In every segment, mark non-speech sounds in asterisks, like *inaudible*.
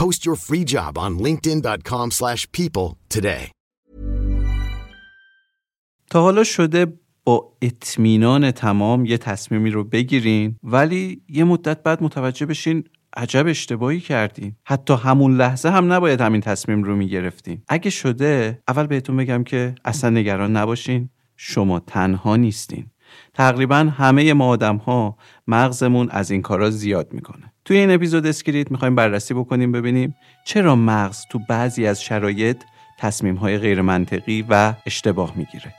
Post your free job on linkedin.com/people slash people today. تا حالا شده با اطمینان تمام یه تصمیمی رو بگیرین ولی یه مدت بعد متوجه بشین عجب اشتباهی کردین. حتی همون لحظه هم نباید همین تصمیم رو می‌گرفتین. اگه شده اول بهتون بگم که اصلا نگران نباشین شما تنها نیستین. تقریبا همه ما آدم ها مغزمون از این کارا زیاد می‌کنه. توی این اپیزود اسکریت می‌خوایم بررسی بکنیم ببینیم چرا مغز تو بعضی از شرایط تصمیم های غیر منطقی و اشتباه می‌گیره.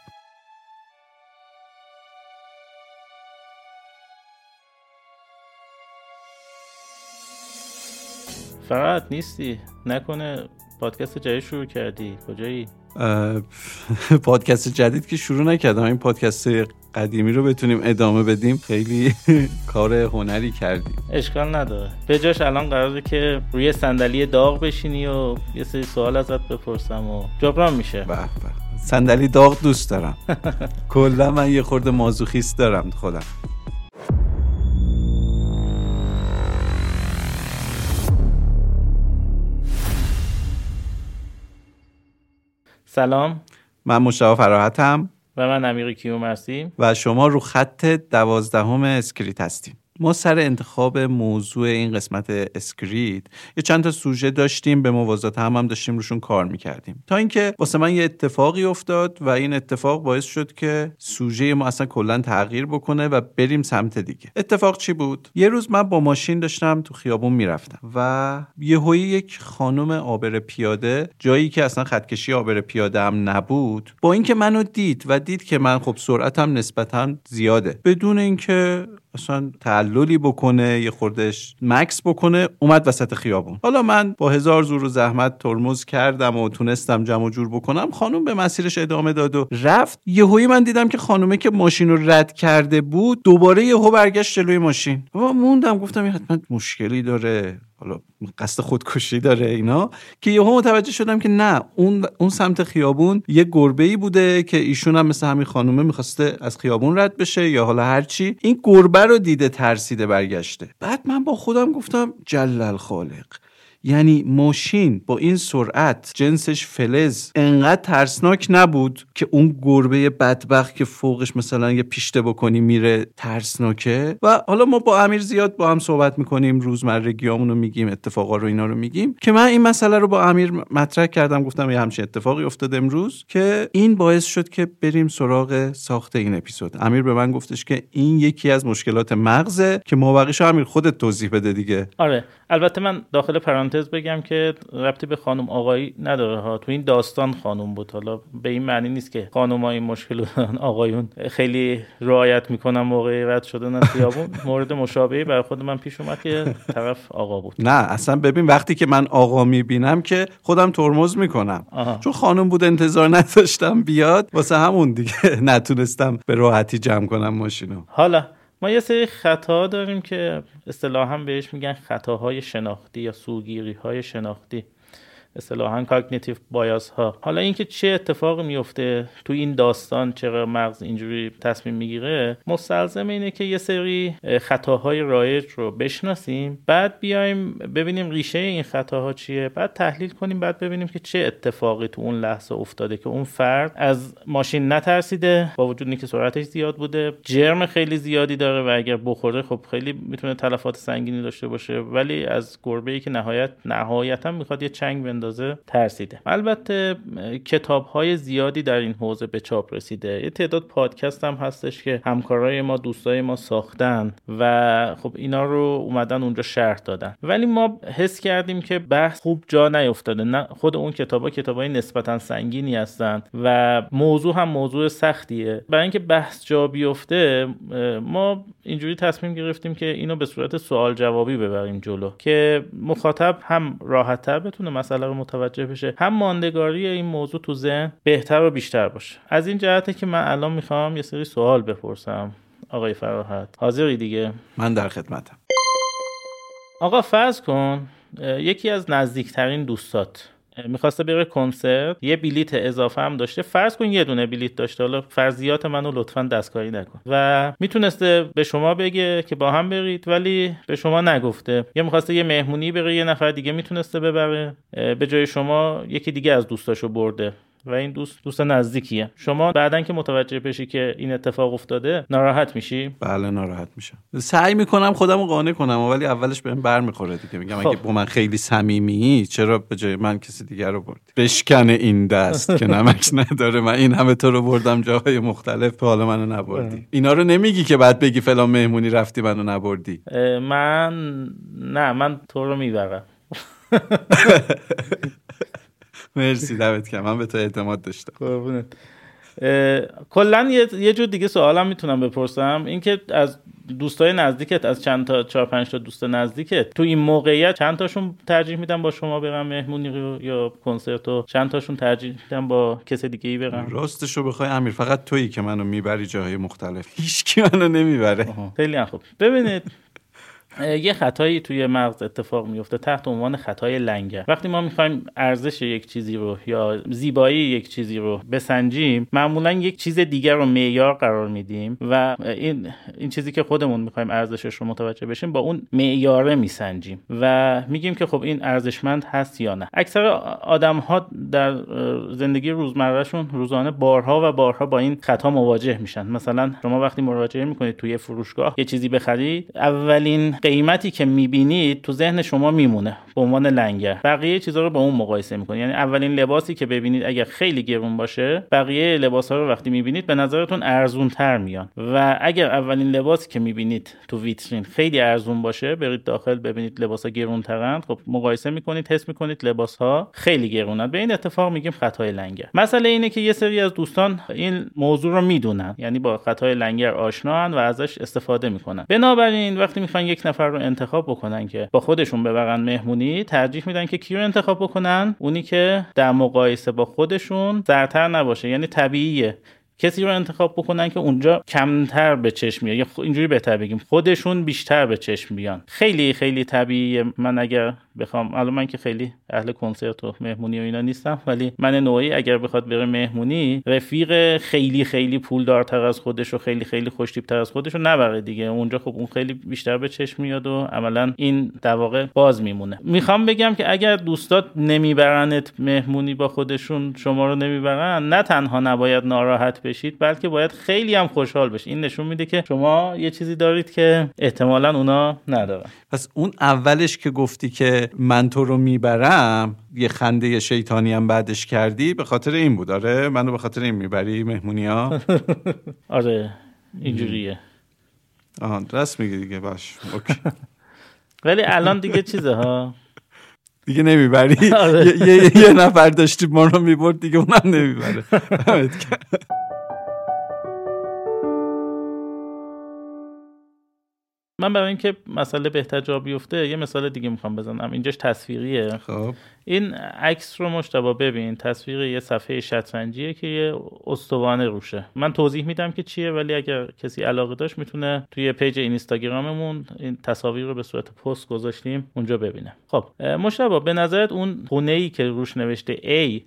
فقط نیستی. نکنه پادکست جدید شروع کردی. کجایی؟ *laughs* پادکست جدید که شروع نکردم. این پادکست قدیمی رو بتونیم ادامه بدیم. خیلی *laughs* کار هنری کردیم. اشکال نداره. به جاش الان قراره که روی صندلی داغ بشینی و یه سری سوال ازت بپرسم و جبران میشه. به. صندلی داغ دوست دارم. *laughs* کلا من یه خورده مازوخیست دارم خودم. سلام. من مجتبی فراحتم. و من امیر کیومرسی و شما رو خط دوازدهم اسکریت هستیم. ما سر انتخاب موضوع این قسمت اسکریت یه چند تا سوژه داشتیم به موازات هم هم داشتیم روشون کار می‌کردیم. تا اینکه واسه من یه اتفاقی افتاد و این اتفاق باعث شد که سوژه ما اصلا کلا تغییر بکنه و بریم سمت دیگه. اتفاق چی بود؟ یه روز من با ماشین داشتم تو خیابون می‌رفتم و یهویی یک خانم عابر پیاده جایی که اصلا خطکشی عابر پیاده هم نبود با اینکه منو دید و دید که من خب سرعتم نسبتا زیاده بدون اینکه اصلا تعللی بکنه یه خوردش مکس بکنه اومد وسط خیابون. حالا من با هزار زور و زحمت ترمز کردم و تونستم جمع و جور بکنم خانم به مسیرش ادامه داد و رفت. یهویی من دیدم که خانومه که ماشین رو رد کرده بود دوباره یهو برگشت جلوی ماشین. و موندم گفتم این حتما مشکلی داره. حالا قصد خودکشی داره اینا که یهو متوجه شدم که نه اون اون سمت خیابون یه گربه ای بوده که ایشون هم مثل همین خانومه می‌خواسته از خیابون رد بشه یا حالا هرچی این گربه رو دیده ترسیده برگشته. بعد من با خودم گفتم جلل خالق. یعنی ماشین با این سرعت جنسش فلز. انقدر ترسناک نبود که اون گربه بدبخت که فوقش مثلا یه پیشته بکنی میره ترسناکه. و حالا ما با امیر زیاد با هم صحبت می‌کنیم روزمرگیامونو میگیم اتفاقا رو اینا رو میگیم. که من این مسئله رو با امیر مطرح کردم گفتم یه همچین اتفاقی افتاد امروز که این باعث شد که بریم سراغ ساخت این اپیزود. امیر به من گفتش که این یکی از مشکلات مغزه که مابقیشو امیر خودت توضیح بده دیگه. آره البته من داخل پرانتز بگم که ربطی به خانم آقایی نداره ها. تو این داستان خانم بود. حالا به این معنی نیست که خانم این مشکل آقایون خیلی رعایت می‌کنن موقع رد شدن از خیابون. *laughs* مورد مشابهی بر خود من پیش اومد که طرف آقا بود. نه اصلا ببین وقتی که من آقا می‌بینم که خودم ترمز می‌کنم. آها. چون خانم بود انتظار نداشتم بیاد واسه همون دیگه *laughs* نتونستم به راحتی جمع کنم ماشینو. حالا ما یه سری خطا داریم که اصطلاحا بهش میگن خطاهای شناختی یا سوگیری های شناختی. اصطلاحا cognitive bias ها حالا اینکه چه اتفاقی میفته تو این داستان چرا مغز اینجوری تصمیم می‌گیره مستلزم اینه که یه سری خطاهای رایج رو بشناسیم بعد بیایم ببینیم ریشه این خطاها چیه بعد تحلیل کنیم بعد ببینیم که چه اتفاقی تو اون لحظه افتاده که اون فرد از ماشین نترسیده با وجود اینکه سرعتش زیاد بوده جرم خیلی زیادی داره و اگر بخوره خب خیلی می‌تونه تلفات سنگینی داشته باشه ولی از گربه ای که نهایت نهایتا می‌خواد یه چنگ بندازه. ترسیده. البته کتاب های زیادی در این حوزه به چاپ رسیده. یه تعداد پادکست هم هستش که همکارای ما دوستای ما ساختن و خب اینا رو اومدن اونجا شرح دادن. ولی ما حس کردیم که بحث خوب جا نیفتاده. نه خود اون کتابا کتابای نسبتا سنگینی هستن و موضوع هم موضوع سختیه. برای اینکه بحث جا بیفته ما اینجوری تصمیم گرفتیم که اینو به صورت سوال جوابی ببریم جلو که مخاطب هم راحتتر بتونه مسئله رو متوجه بشه. هم ماندگاری این موضوع تو ذهن بهتر و بیشتر باشه. از این جهته که من الان می‌خوام یه سری سوال بپرسم. آقای فراحت حاضری دیگه؟ من در خدمتم. آقا فرض کن یکی از نزدیکترین دوستات می‌خواسته بره کنسرت یه بلیت اضافه هم داشته. فرض کن یه دونه بلیت داشته. حالا فرضیات منو لطفا دستکاری نکن. و می‌تونسته به شما بگه که با هم برید ولی به شما نگفته. یا می‌خواسته یه مهمونی بره یه نفر دیگه می‌تونسته ببره. به جای شما یکی دیگه از دوستاشو برده. و این دوست دوست نزدیکیه. شما بعدا که متوجه بشی که این اتفاق افتاده ناراحت میشی؟ بله ناراحت میشم. سعی می‌کنم خودم رو قانع کنم ولی اولش بهم برمیخوره دیگه. میگم خب. اگه با من خیلی صمیمی چرا به جای من کسی دیگر رو بردی؟ بشکنه این دست که نمک *laughs* نداره. من این همه تو رو بردم جاهای مختلف تو حالا منو نبردی. اینا رو نمیگی که بعد بگی فلان مهمونی رفتی منو نبردی. من نه من تو رو می‌برم. *laughs* مرسی دمت کم من به تو اعتماد داشتم. قربونت. کلا یه یه جور دیگه سوالم می‌تونم بپرسم. اینکه از دوستای نزدیکت از چند تا چهار پنج تا دوست نزدیکت تو این موقعیت چند تاشون ترجیح میدن با شما برن مهمونی رو یا کنسرت رو؟ چند تاشون ترجیح میدن با کس دیگه ای برن؟ راستش رو بخوای امیر فقط تویی که منو می‌بری جاهای مختلف. هیچکی منو نمی‌بره. خیلی خوب. ببینید یه خطایی توی مغز اتفاق میفته تحت عنوان خطای لنگر. وقتی ما می‌خوایم ارزش یک چیزی رو یا زیبایی یک چیزی رو بسنجیم معمولا یک چیز دیگر رو معیار قرار میدیم و این این چیزی که خودمون می‌خوایم ارزشش رو متوجه بشیم با اون معیاره میسنجیم و میگیم که خب این ارزشمند هست یا نه. اکثر آدم ها در زندگی روزمرهشون روزانه بارها و بارها با این خطا مواجه میشن. مثلا شما وقتی مراجعه می‌کنید توی فروشگاه یه چیزی بخرید اولین قیمتی که می‌بینید تو ذهن شما میمونه به عنوان لنگر. بقیه چیزا رو با اون مقایسه می‌کنید. یعنی اولین لباسی که ببینید اگر خیلی گرون باشه بقیه لباس ها رو وقتی می‌بینید به نظرتون ارزون تر میان. و اگر اولین لباسی که می‌بینید تو ویترین خیلی ارزون باشه برید داخل ببینید لباس ها گرون ترند خب مقایسه می‌کنید حس می‌کنید لباس ها خیلی گرونند به این اتفاق میگیم خطای لنگر. مسئله اینه که یه سری از دوستان این موضوع رو می‌دونن. یعنی با خطای لنگر آشنان و ازش استفاده می‌کنن. بنابراین وقتی می‌خوان یک نفر رو انتخاب بکنن که با خودشون ببرن مهمونی ترجیح میدن که کی رو انتخاب بکنن؟ اونی که در مقایسه با خودشون زرتر نباشه یعنی طبیعیه. کسی رو انتخاب بکنن که اونجا کمتر به چشم میاد یا اینجوری بهتر بگیم خودشون بیشتر به چشم بیان. خیلی خیلی طبیعیه. من اگر بخوام الان من که خیلی اهل کنسرت و مهمونی و اینا نیستم ولی من نوعی اگر بخواد بره مهمونی رفیق خیلی خیلی پولدارتر از خودش و خیلی خیلی خوشتیپتر از خودش رو نبره دیگه. اونجا خب اون خیلی بیشتر به چشم میاد و عملا این در واقع باز میمونه. می‌خوام بگم که اگر دوستات نمیبرنت مهمونی با خودشون شما رو نمی‌برن نه تنها نباید ناراحت بشید بلکه باید خیلی هم خوشحال بشید. این نشون میده که شما یه چیزی دارید که احتمالا اونا ندارن. پس اون اولش که گفتی که من تو رو می‌برم یه خنده شیطانی هم بعدش کردی به خاطر این بود. آره منو به خاطر این می‌بری مهمونی ها *laughs* آره اینجوریه. آها راست میگی دیگه باش. *laughs* ولی الان دیگه چیزه ها؟ دیگه نمی‌بری. *laughs* آره. یه نفر داشتی ما رو می‌برد دیگه اونم نمی‌بره. من برای اینکه مسئله بهتر جا بیفته یه مثال دیگه می‌خوام بزنم. اینجاش تصویریه. خب. این عکس رو مشتبه ببین. تصویر یه صفحه شطرنجیه که یه استوانه روشه. من توضیح میدم که چیه ولی اگر کسی علاقه داشت می‌تونه توی page اینستاگراممون این تصاویر رو به صورت پست گذاشتیم اونجا ببینه. خب مجتبی به نظرت اون خونه ای که روش نوشته A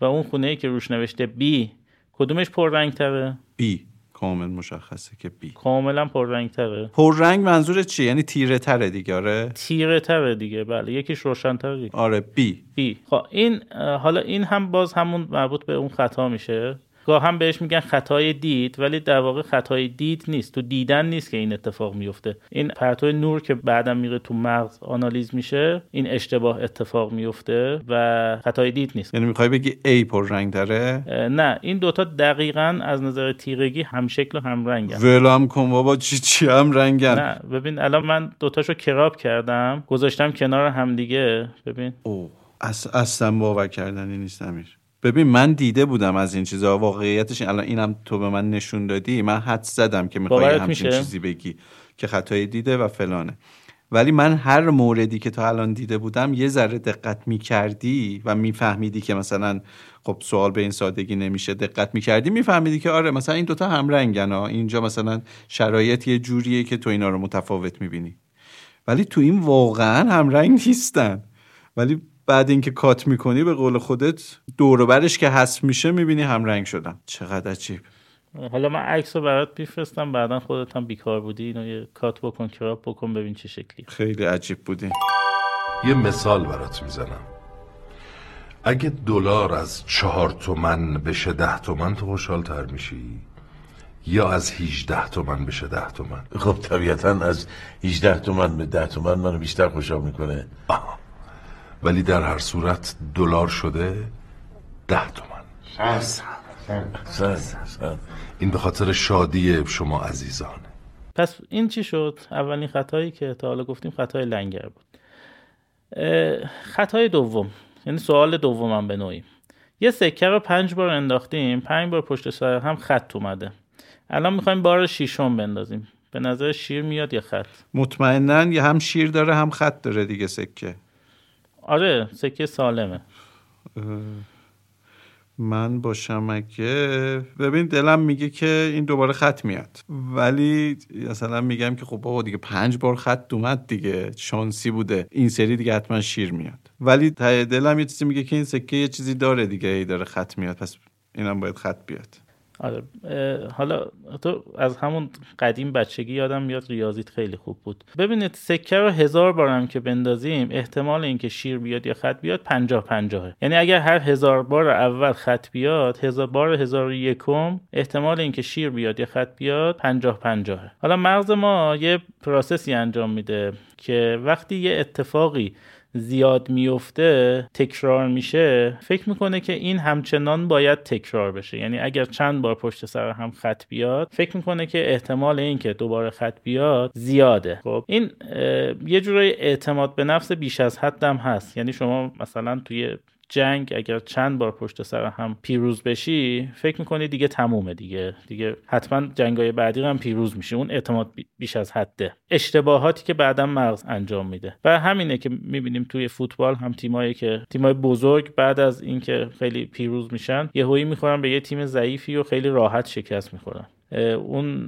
و اون خونه ای که روش نوشته B کدومش پررنگ تره؟ B کامل مشخصه که B. کاملا پررنگ تره پررنگ منظور چیه؟ یعنی تیره تره دیگه آره؟ تیره تره دیگه بله. یکیش روشن تره دیگه آره B. B. خب این حالا این هم باز همون مربوط به اون خطا میشه. گاه هم بهش میگن خطای دید ولی در واقع خطای دید نیست. تو دیدن نیست که این اتفاق میفته. این پرتو نور که بعدا میره تو مغز آنالیز میشه این اشتباه اتفاق میفته و خطای دید نیست. یعنی می‌خوای بگی ای پررنگ تره اه، نه. این دوتا دقیقا از نظر تیرگی هم شکل و هم رنگن. ولم کن بابا چی چی هم رنگن. نه ببین الان من دوتاشو کراب کردم. گذاشتم کنار همدیگه. ببین. اوه اص- اصلا باور کردنی نیست امیر. ببین من دیده بودم از این چیزا. واقعیتش الان اینم تو به من نشون دادی. من حد زدم که می‌خوای همچین؟ چیزی بگی که خطای دیده و فلانه. ولی من هر موردی که تا الان دیده بودم یه ذره دقت می‌کردی و میفهمیدی که مثلا خب سوال به این سادگی نمیشه. دقت می‌کردی میفهمیدی که آره مثلا این دوتا هم رنگن ها. اینجا مثلا شرایط یه جوریه که تو اینا رو متفاوت می‌بینی. ولی تو این واقعا هم رنگ نیستن. ولی بعد اینکه کات می‌کنی به قول خودت دور و برش که حذف میشه می‌بینی هم رنگ شدن. چقدر عجیب. حالا من عکس رو برات میفرستم بعدا خودت هم بیکار بودی اینو یه کات بکن کراب بکن ببین چه شکلی. خیلی عجیب بودی. یه مثال برات می‌زنم. اگه دلار از چهار تومن بشه ده تومن تو خوشحال تر میشی؟ یا از 18 تومن بشه ده تومن؟ خب طبیعتا از 18 تومن به 10 تومن منو بیشتر خوشحال می‌کنه. آها. ولی در هر صورت دلار شده ده تومن این به خاطر شادی شما عزیزانه پس این چی شد؟ اولین خطایی که تا حالا گفتیم خطای لنگر بود. خطای دوم. یعنی سوال دومم به نوعی. یه سکه رو پنج بار انداختیم پنج بار پشت سر هم خط اومده. الان می‌خوایم بار شیشم بندازیم. به نظر شیر میاد یا خط؟ مطمئنا یه هم شیر داره هم خط داره دیگه سکه. آره سکه سالمه. من باشم اگه ببین دلم میگه که این دوباره خط میاد. ولی مثلا میگم که خب بابا دیگه پنج بار خط اومد دیگه شانسی بوده. این سری دیگه حتما شیر میاد. ولی ته دلم یه چیزی میگه که این سکه یه چیزی داره دیگه ای داره خط میاد. پس اینم باید خط بیاد. آره حالا تو از همون قدیم بچگی یادم میاد ریاضیت خیلی خوب بود. ببینید سکه رو هزار بارم که بندازیم احتمال اینکه شیر بیاد یا خط بیاد پنجاه پنجاهه. یعنی اگر هر هزار بار اول خط بیاد هزار بار هزار یکم احتمال اینکه شیر بیاد یا خط بیاد پنجاه پنجاهه. حالا مغز ما یه پروسسی انجام میده که وقتی یه اتفاقی زیاد میفته تکرار میشه فکر می‌کنه که این همچنان باید تکرار بشه. یعنی اگر چند بار پشت سر هم خط بیاد فکر می‌کنه که احتمال این که دوباره خط بیاد زیاده. خب این یه جورای اعتماد به نفس بیش از حدم هست. یعنی شما مثلا توی جنگ اگر چند بار پشت سر هم پیروز بشی فکر می‌کنی دیگه تمومه دیگه. دیگه حتما جنگای بعدی هم پیروز میشه اون اعتماد بیش از حده. اشتباهاتی که بعدا مغز انجام میده. و همینه که می‌بینیم توی فوتبال هم تیمایی که تیمای بزرگ بعد از اینکه خیلی پیروز میشن یهویی می‌خورن به یه تیم ضعیفی و خیلی راحت شکست می‌خورن. اون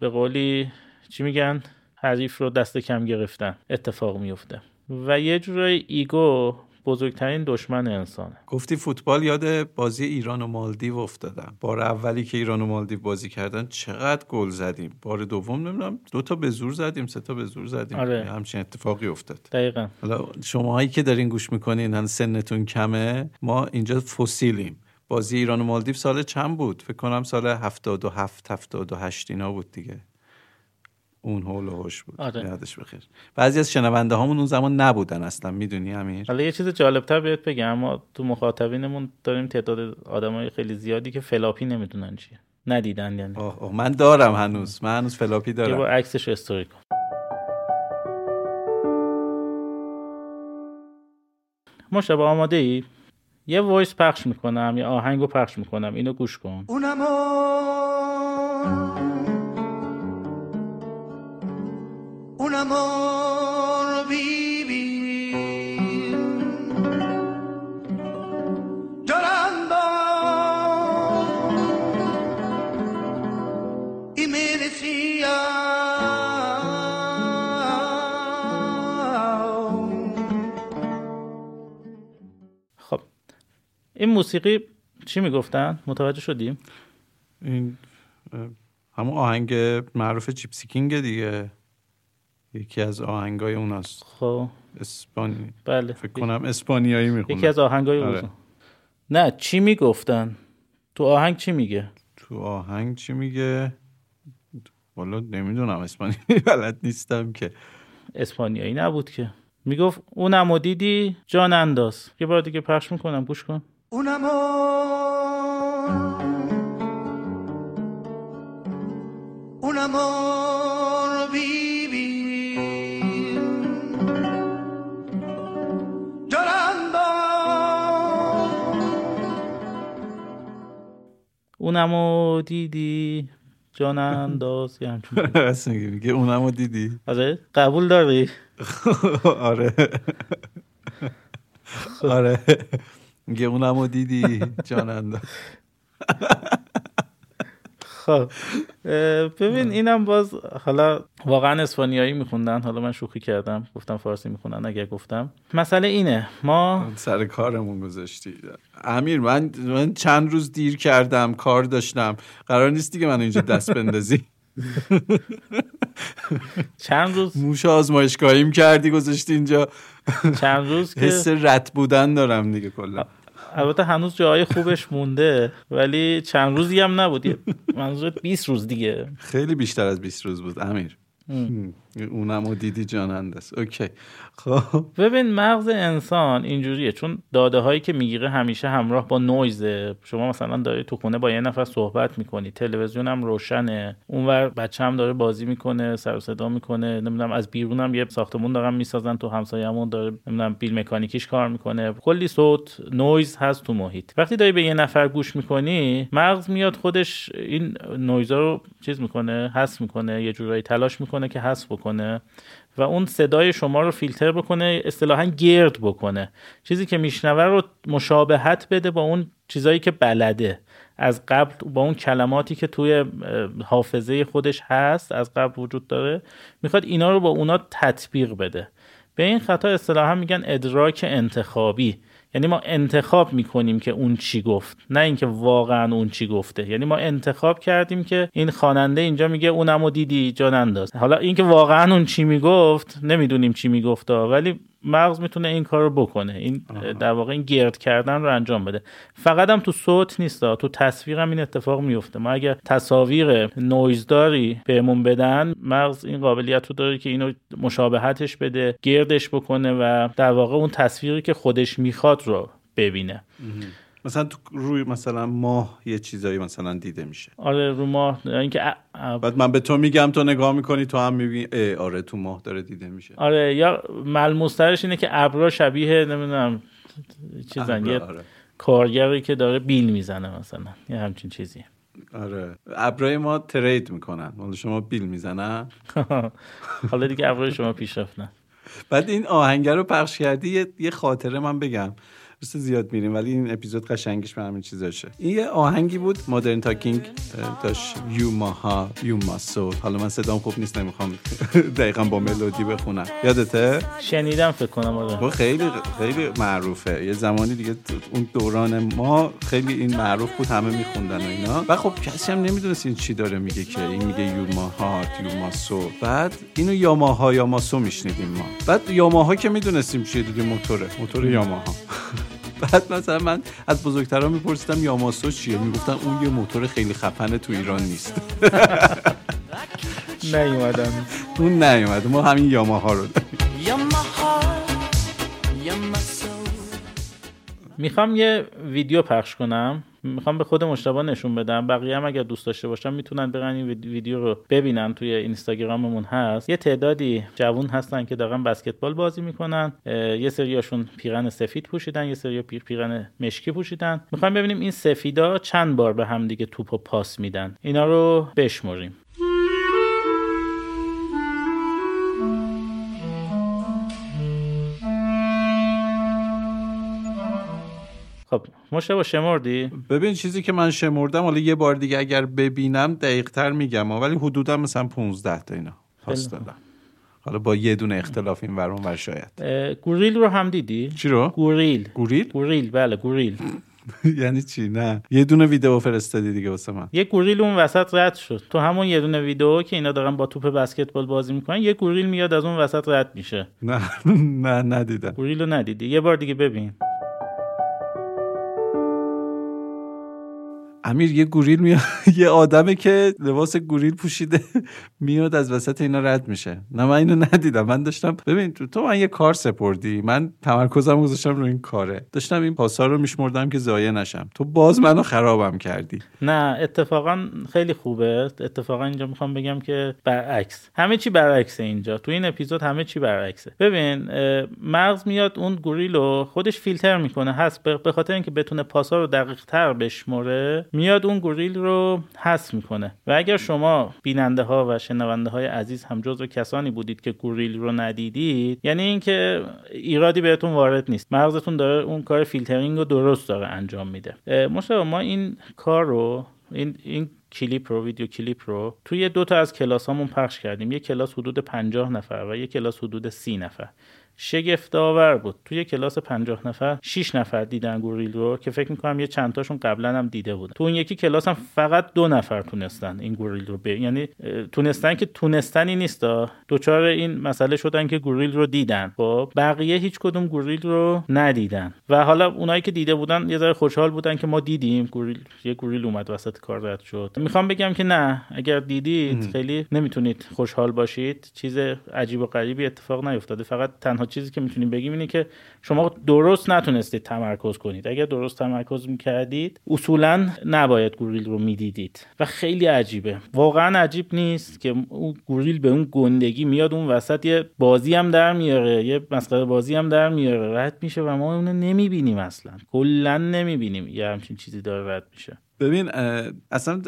به قولی چی میگن؟ حریف رو دست کم گرفتن. اتفاق میفته و یه جورای ایگو بزرگترین دشمن انسانه. گفتی فوتبال یاد بازی ایران و مالدیو افتادم بار اولی که ایران و مالدیو بازی کردن چقدر گل زدیم. بار دوم نمی‌دونم دو تا به زور زدیم سه تا به زور زدیم. آره. همچین اتفاقی افتاد. دقیقا. حالا شماهایی که دارین گوش می‌کنین هن سنتون کمه. ما اینجا فسیلیم. بازی ایران و مالدیو سال چند بود؟ فکر کنم سال 77 78 اینا بود دیگه. اون حول و حوش بود. آره. یادش بخیر. بعضی از شنونده هامون اون زمان نبودن اصلا می‌دونی امیر؟ حالا یه چیز جالبتر بهت بگم ما تو مخاطبینمون داریم تعداد آدمای خیلی زیادی که فلاپی نمی‌دونن چیه. ندیدن یعنی. آه آه من دارم هنوز. من هنوز فلاپی یه دارم. بیار عکسش استوری کن. مشتبه آماده ای؟ یه وایس پخش می‌کنم یه آهنگو پخش می‌کنم. اینو گوش کن. Un un amor vivir llorando y me decía خب این موسیقی چی می‌گفتن؟ متوجه شدیم؟ این همون آهنگ معروف جیپسی کینگ دیگه یکی از آهنگای اوناست. خب. اسپانی. بله. فکر کنم اسپانیایی می‌خونه. یکی از آهنگای آره. نه چی می‌گفتن؟ تو آهنگ چی میگه؟ تو آهنگ چی میگه؟ والا نمی‌دونم اسپانیایی *laughs* بلد نیستم که. اسپانیایی نبود که. می‌گفت اونمو دیدی؟ جان انداز. یه بار دیگه پخش می‌کنم گوش کن. un amor, اونمو دیدی؟ جان انداز یه *laughs* میگی میگه اونمو دیدی. آره قبول داری؟ *laughs* آره. آره. میگه اونمو دیدی جاننده *laughs* خب ببین اینم باز حالا واقعا اسپانیایی میخوندن حالا من شوخی کردم گفتم فارسی می‌خونن اگر گفتم. مسئله اینه ما سر کارمون گذاشتی. امیر من من چند روز دیر کردم کار داشتم. قرار نیست دیگه من اینجا دست بندازی. چند روز؟ موش آزمایشگاهیم کردی گذاشتی اینجا. چند روز که؟ حس رت بودن دارم دیگه کلا. البته هنوز جای خوبش مونده ولی چند روزی هم نبود. منظورت 20 روز دیگه. خیلی بیشتر از 20 روز بود امیر. اونمو دیدی جاننده است اوکی. خب. ببین مغز انسان اینجوریه. چون داده هایی که می‌گیره همیشه همراه با نویزه شما مثلا داری تو خونه با یه نفر صحبت می‌کنی. تلویزیون هم روشنه. اونور بچه هم داره بازی می‌کنه سر و صدا می‌کنه. نمی‌دونم از بیرون هم یه ساختمون دارن می‌سازن. تو همسایه‌مون داره نمی‌دونم بیل مکانیکیش کار می‌کنه. کلی صوت نویز هست تو محیط. وقتی داری به یه نفر گوش می‌کنی مغز میاد خودش این نویزا رو چیز می‌کنه حس می‌کنه. یه جورایی تلاش می‌کنه که حس و اون صدای شما رو فیلتر بکنه اصطلاحا گرد بکنه. چیزی که میشنوه رو مشابهت بده با اون چیزایی که بلده. از قبل با اون کلماتی که توی حافظه خودش هست از قبل وجود داره می‌خواد اینا رو با اونا تطبیق بده. به این خطا اصطلاحا میگن ادراک انتخابی. یعنی ما انتخاب می‌کنیم که اون چی گفت نه اینکه واقعا اون چی گفته. یعنی ما انتخاب کردیم که این خواننده اینجا میگه اونمو دیدی جان انداز حالا اینکه واقعا اون چی می‌گفت نمی‌دونیم چی می‌گفت ولی مغز می‌تونه این کار رو بکنه. این در واقع این گرد کردن رو انجام بده. فقط هم تو صوت نیست تو تصویر هم این اتفاق میفته ما اگر تصاویر نویزداری بهمون بدن مغز این قابلیت رو داره که اینو مشابهتش بده گردش بکنه و در واقع اون تصویری که خودش می‌خواد رو ببینه. مثلا تو روی مثلا ماه یه چیزایی مثلا دیده میشه. آره رو ما اینکه ا- ا- بعد من به تو میگم تو نگاه می‌کنی تو هم می‌بینی. آره تو ماه داره دیده میشه. آره یا ملموسترش اینه که ابرا شبیه نمی‌دونم چیزن. یه آره. کارگری که داره بیل می‌زنه مثلا. یه همچین چیزی آره. ابرای ما ترید می‌کنن. مال شما بیل می‌زنن. *laughs* حالا دیگه ابروی شما پیش رفتن بعد این آهنگر رو پخش کردی یه خاطره من بگم. درسته زیاد میریم ولی این اپیزود قشنگش به همین چیزاشه. این یه آهنگی بود مدرن تاکینگ داشت یو ماها یو ماسو حالا من صدام خوب نیست نمی‌خوام *laughs* دقیقا با ملودی بخونم. یادته؟ شنیدم فکر کنم آره. با خیلی خیلی معروفه. یه زمانی دیگه اون دوران ما خیلی این معروف بود همه میخوندن و اینا. و خب کسی هم نمی‌دونست این چی داره میگه که این میگه یوماها یوماسو بعد اینو یاماها یاماسو میشنیدیم ما. بعد یاماها که می‌دونستیم چیه دیگه موتوره. موتور یاماها. *laughs* بعد مثلا من از بزرگترا میپرسیدم یاماسو چیه؟ می‌گفتن اون یه موتور خیلی خفنه تو ایران نیست. *laughs* نیومدم اون نیومد. ما همین یاماها رو داریم. می‌خوام یه ویدیو پخش کنم. می‌خوام به خود مشتبه نشون بدم. بقیه هم اگر دوست داشته باشن می‌تونن برن این وید- ویدیو رو ببینن. توی اینستاگراممون هست. یه تعدادی جوون هستن که دارن بسکتبال بازی می‌کنن. یه سریاشون پیرن سفید پوشیدن یه سری پیر پیرن مشکی پوشیدن. می‌خوایم ببینیم این سفیدا چند بار به هم دیگه توپ و پاس میدن. اینا رو بشمریم. خب مجتبی شمردی؟ ببین چیزی که من شمردم حالا یه بار دیگه اگر ببینم دقیق تر میگم ولی حدودا مثلا 15 تا اینا پاس خیلی دادم. حالا با یه دونه اختلاف این ور اون ور شاید. گوریل رو هم دیدی؟ چی رو؟ گوریل. گوریل؟ گوریل بله گوریل. *laughs* یعنی چی؟ نه. یه دونه ویدیو فرستادی دیگه واسه من. یه گوریل اون وسط رد شد. تو همون یه دونه ویدیو که اینا دارن با توپ بسکتبال بازی می‌کنن یه گوریل میاد از اون وسط رد میشه. نه *laughs* نه ندیدم. گوریل رو ندیدی. یه بار دیگه ببین. امیر یه گوریل میاد *laughs* یه آدمه که لباس گوریل پوشیده *laughs* میاد از وسط اینا رد میشه. نه من اینو ندیدم. من داشتم ببین تو, تو من یه کار سپردی. من تمرکزم گذاشتم رو این کاره. داشتم این پاسا رو میشمردم که ضایع نشم. تو باز منو خرابم کردی. نه اتفاقا خیلی خوبه. اتفاقا اینجا می‌خوام بگم که برعکس. همه چی برعکسه اینجا. تو این اپیزود همه چی برعکسه. ببین مغز میاد اون گوریل رو خودش فیلتر می‌کنه. هست به خاطر اینکه بتونه پاسا رو دقیق تر بشمره میاد اون گوریل رو حذف می‌کنه. و اگر شما بیننده ها و شنونده های عزیز هم جزو کسانی بودید که گوریل رو ندیدید یعنی اینکه ایرادی بهتون وارد نیست. مغزتون داره اون کار فیلترینگ رو درست داره انجام میده. مشابه ما این کار رو این این کلیپ رو ویدیو کلیپ رو توی دو تا از کلاس هامون پخش کردیم. یک کلاس حدود 50 نفر و یک کلاس حدود 30 نفر. شگفت آور بود. توی کلاس 50 نفر 6 نفر دیدن گوریل رو که فکر می‌کنم یه چند تاشون قبلا هم دیده بودن. تو اون یکی کلاس هم فقط دو نفر تونستن این گوریل رو به یعنی تونستن که تونستنی نیستا دوچار این مسئله شدن که گوریل رو دیدن. خب بقیه هیچ کدوم گوریل رو ندیدن. و حالا اونایی که دیده بودن یه ذره خوشحال بودن که ما دیدیم گوریل یه گوریل اومد وسط کار رد شد. می‌خوام بگم که نه. اگر دیدید خیلی نمی‌تونید خوشحال باشید. چیز عجیب و غریبی اتفاق نیفتاده. فقط تنها چیزی که می‌تونیم بگیم اینه که شما درست نتونستید تمرکز کنید. اگر درست تمرکز می‌کردید اصولا نباید گوریل رو می‌دیدید. و خیلی عجیبه. واقعا عجیب نیست که اون گوریل به اون گندگی میاد اون وسط یه بازی هم در میاره یه مسخره بازی هم در میاره. رد میشه و ما اونو نمی‌بینیم اصلا. کلا نمی‌بینیم یه همچین چیزی داره رد میشه. ببین اصلا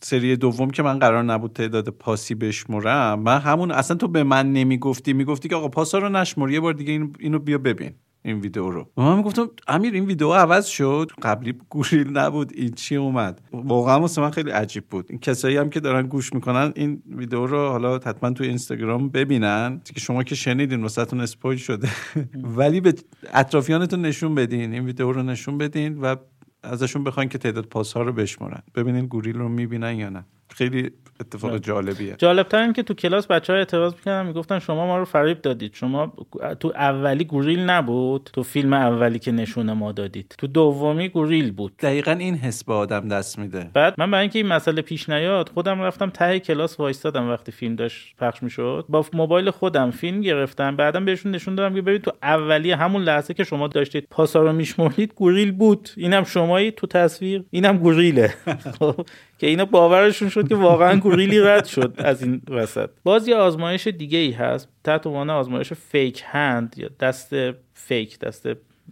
سری دوم که من قرار نبود تعداد پاسی بشمرم من همون اصلا تو به من نمی‌گفتی می‌گفتی که آقا پاسا رو نشمر یه بار دیگه این- اینو بیا ببین این ویدیو رو. و من می‌گفتم امیر این ویدیو عوض شد. قبلی گوریل نبود این چی اومد. واقعا واسه من خیلی عجیب بود. این کسایی هم که دارن گوش می‌کنن این ویدیو رو حالا حتما توی اینستاگرام ببینن. که شما که شنیدین واسهتون اسپویل شده. ولی به اطرافیانتون نشون بدین این ویدیو رو نشون بدین و ازشون بخواین که تعداد پاس ها رو بشمرن ببینین گوریل رو می‌بینن یا نه. خیلی اتفاق جالبیه. جالبتر این که تو کلاس بچه ها اعتراض می‌کردن می‌گفتن شما ما رو فریب دادید. شما تو اولی گوریل نبود تو فیلم اولی که نشون ما دادید. تو دومی گوریل بود. دقیقا این حس به آدم دست میده. بعد من برای اینکه این مسئله پیش نیاد خودم رفتم ته کلاس وایستادم وقتی فیلم داشت پخش می‌شد. با موبایل خودم فیلم گرفتم. بعدم بهشون نشون دادم که ببین تو اولیه همون لحظه که شما داشتید پاسا رو میشمردید گوریل بود. اینم شمایی تو تصویر اینم گوریله. *laughs* خب، که اینا باورشون شد که واقعا گوریلی رد شد از این وسط. باز یه آزمایش دیگه ای هست. تحت عنوان آزمایش فیک هند یا دست فیک دست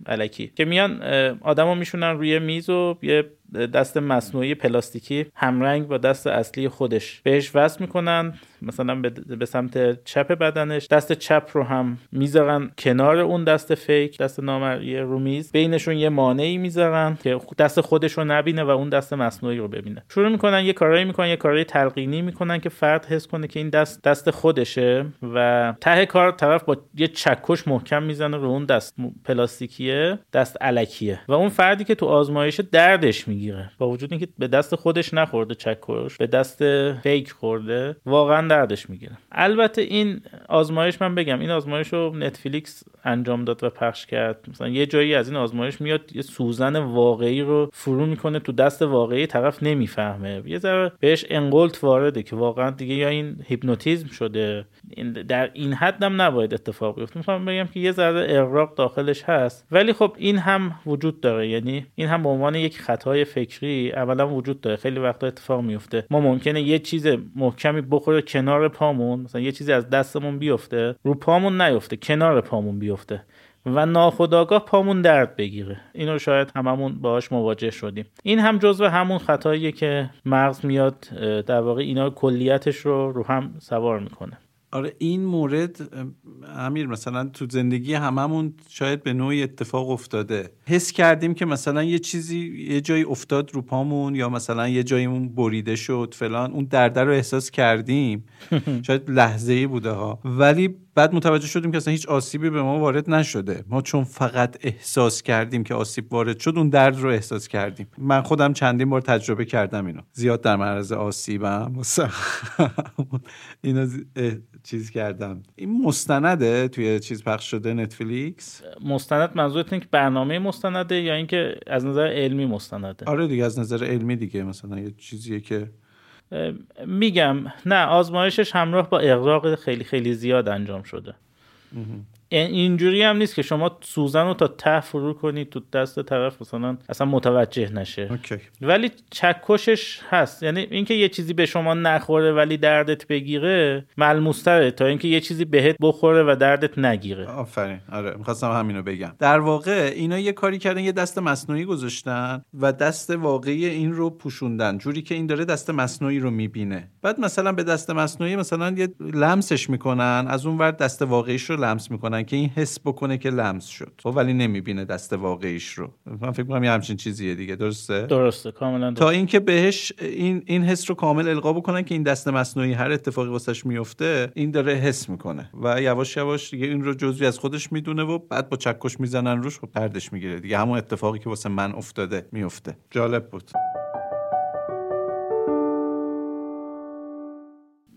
علکی. که میان آدمو میشونن روی میز و یه دست مصنوعی پلاستیکی همرنگ با دست اصلی خودش بهش وصل می‌کنن مثلا به سمت چپ بدنش. دست چپ رو هم می‌ذارن کنار اون دست فیک دست نامرئی رو میز. بینشون یه مانعی می‌ذارن که دست خودش رو نبینه و اون دست مصنوعی رو ببینه. شروع می‌کنن یه کارایی می‌کنن یه کارهای تلقینی می‌کنن که فرد حس کنه که این دست دست خودشه و ته کار طرف با یه چکش محکم می‌زنه رو اون دست پلاستیکیه دست علکیه. و اون فردی که تو آزمایش دردش می‌گیره. با وجود اینکه به دست خودش نخورده چکش به دست فیک خورده واقعا دردش می‌گیره. البته این آزمایش من بگم این آزمایش رو نتفلیکس انجام داد و پخش کرد. مثلا یه جایی از این آزمایش میاد یه سوزن واقعی رو فرو می‌کنه تو دست واقعی طرف نمی‌فهمه. یه ذره بهش انگلت وارده که واقعا دیگه یا این هیپنوتیزم شده. در این حد هم نباید اتفاق بیفته. می‌خوام بگم که یه ذره اغراق داخلش هست. ولی خب این هم وجود داره. یعنی این هم به عنوان یک خطای فکری اولا وجود داره. خیلی وقتا اتفاق میفته ما ممکنه یه چیز محکمی بخوره کنار پامون مثلا یه چیزی از دستمون بیفته رو پامون نیفته کنار پامون بیفته و ناخداگاه پامون درد بگیره. اینو شاید هممون باهاش مواجه شدیم. این هم جزو همون خطاییه که مغز میاد در واقع اینا کلیتش رو رو هم سوار می‌کنه. آره این مورد امیر مثلا تو زندگی هممون شاید به نوعی اتفاق افتاده. حس کردیم که مثلا یه چیزی یه جایی افتاد رو پامون یا مثلا یه جایمون بریده شد فلان اون درد رو احساس کردیم. *laughs* شاید لحظه ای بوده ها. ولی بعد متوجه شدیم که اصلا هیچ آسیبی به ما وارد نشده. ما چون فقط احساس کردیم که آسیب وارد شد اون درد رو احساس کردیم. من خودم چندین بار تجربه کردم اینو. زیاد در معرض آسیبم. *laughs* اینو چیز کردم. این مستنده توی چیز پخش شده نتفلیکس؟ مستند منظورت اینه که برنامه مستنده یا اینکه از نظر علمی مستنده؟ آره دیگه از نظر علمی دیگه. مثلا یه چیزیه که میگم نه آزمایشش همراه با اغراق خیلی خیلی زیاد انجام شده. اینجوری هم نیست که شما سوزن رو تا ته فرو کنید تو دست طرف مثلا اصلا متوجه نشه. اوکی. ولی چکشش هست. یعنی اینکه یه چیزی به شما نخوره ولی دردت بگیره ملموستره تا اینکه یه چیزی بهت بخوره و دردت نگیره. آفرین. آره می‌خواستم همینو بگم. در واقع اینا یه کاری کردن یه دست مصنوعی گذاشتن و دست واقعی این رو پوشوندن. جوری که این داره دست مصنوعی رو می‌بینه. بعد مثلا به دست مصنوعی مثلا یه لمسش می‌کنن از اون ور دست واقعیش رو لمس می‌کنن. که این حس بکنه که لمس شد. خب ولی نمی‌بینه دست واقعیش رو. من فکر کنم یه همچین چیزیه دیگه. درسته؟ درسته. کاملا تا اینکه بهش این این حس رو کامل القا بکنن که این دست مصنوعی هر اتفاقی واسش میفته این داره حس می‌کنه. و یواش یواش دیگه این رو جزوی از خودش می‌دونه و بعد با چکش می‌زنن روش و پردش می‌گیره دیگه. همون اتفاقی که واسه من افتاده میفته جالب بود.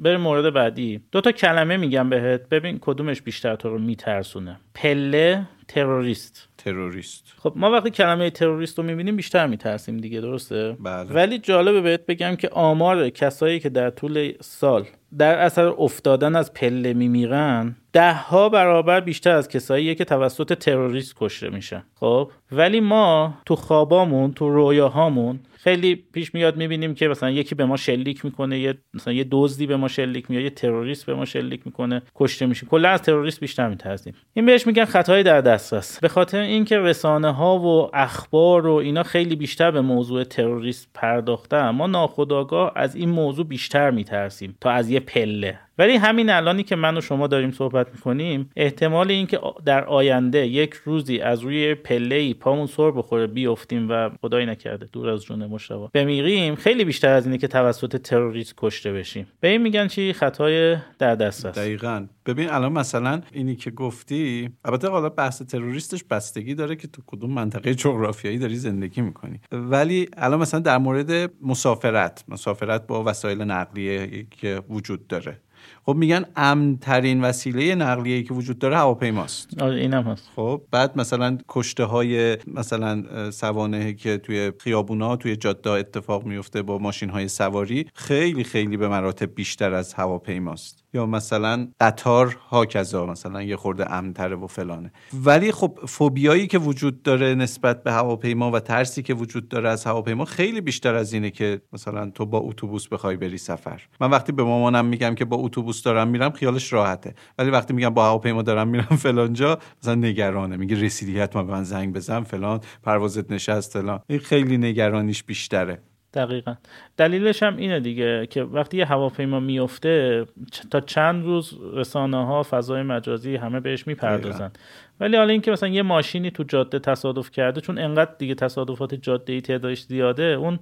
بریم مورد بعدی. دو تا کلمه میگم بهت. ببین کدومش بیشتر تو رو میترسونه. پله تروریست. تروریست. خب ما وقتی کلمه تروریست رو می‌بینیم بیشتر میترسیم دیگه درسته؟ بله. ولی جالبه بهت بگم که آمار کسایی که در طول سال در اثر افتادن از پله میمیرن ده ها برابر بیشتر از کساییه که توسط تروریست کشته میشن. خب ولی ما تو خوابامون تو رویاهامون خیلی پیش میاد می‌بینیم که مثلا یکی به ما شلیک می‌کنه یه مثلا یه دزدی به ما شلیک میاد یه تروریست به ما شلیک می‌کنه کشته میشیم. کلا از تروریست بیشتر میترسیم. این بهش میگن خطای در دسترس. به خاطر اینکه رسانه ها و اخبار و اینا خیلی بیشتر به موضوع تروریست پرداختن ما ناخودآگاه از این موضوع بیشتر میترسیم تا از یه پله. ولی همین الانی که من و شما داریم صحبت می‌کنیم احتمال اینکه در آینده یک روزی از روی پله ای پامون سر بخوره بیفتیم و خدای نکرده دور از جون مشتبه. بمیریم خیلی بیشتر از اینه که توسط تروریست کشته بشیم. به این میگن چی؟ خطای در دسترس دقیقا. ببین الان مثلا اینی که گفتی البته حالا بحث تروریستش بستگی داره که تو کدوم منطقه جغرافیایی داری زندگی می‌کنی. ولی الان مثلا در مورد مسافرت مسافرت با وسایل نقلیه که وجود داره. خب میگن امنترین وسیله نقلیه که وجود داره هواپیماست. آره اینم هست. خب بعد مثلا کشته های مثلا سوانه که توی خیابونا توی جاده اتفاق میفته با ماشین های سواری خیلی خیلی به مراتب بیشتر از هواپیماست. یا مثلا قطار ها کذا مثلا یه خورده امنتره و فلانه. ولی خب فوبیایی که وجود داره نسبت به هواپیما و ترسی که وجود داره از هواپیما خیلی بیشتر از اینه که مثلا تو با اتوبوس بخوای بری سفر. من وقتی به مامانم میگم که با اتوبوس اتوبوس دارم میرم خیالش راحته. ولی وقتی میگم با هواپیما دارم میرم فلان جا مثلا نگرانه. میگه رسیدی حتما به من زنگ بزن فلان پروازت نشست فلان. این خیلی نگرانیش بیشتره. دقیقا. دلیلش هم اینه دیگه که وقتی یه هواپیما میفته تا چند روز رسانه ها فضای مجازی همه بهش می‌پردازن. ولی حالا اینکه مثلا یه ماشینی تو جاده تصادف کرده چون انقدر دیگه تصادفات جاده ای تعدادش زیاده اون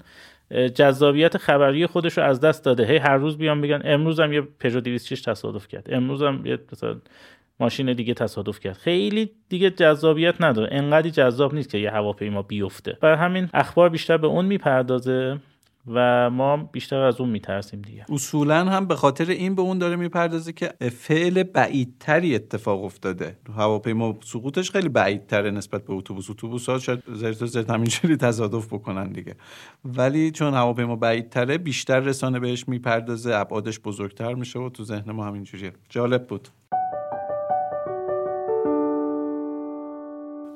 جذابیت خبری خودش رو از دست داده. هی هر روز بیان بگن امروز هم یه پژو 206 تصادف کرد. امروز هم یه مثلا ماشین دیگه تصادف کرد. خیلی دیگه جذابیت نداره. انقدری جذاب نیست که یه هواپیما بیفته. بر همین اخبار بیشتر به اون می‌پردازه. و ما بیشتر از اون میترسیم دیگه. اصولا هم به خاطر این به اون داره می‌پردازه که فعل بعیدتری اتفاق افتاده. هواپیما سقوطش خیلی بعیدتره نسبت به اتوبوس. اتوبوس ها شاید زرت زرت همینجوری تصادف بکنن دیگه. ولی چون هواپیما بعیدتره بیشتر رسانه بهش می‌پردازه ابعادش بزرگتر میشه و تو ذهن ما همینجوریه جالب بود.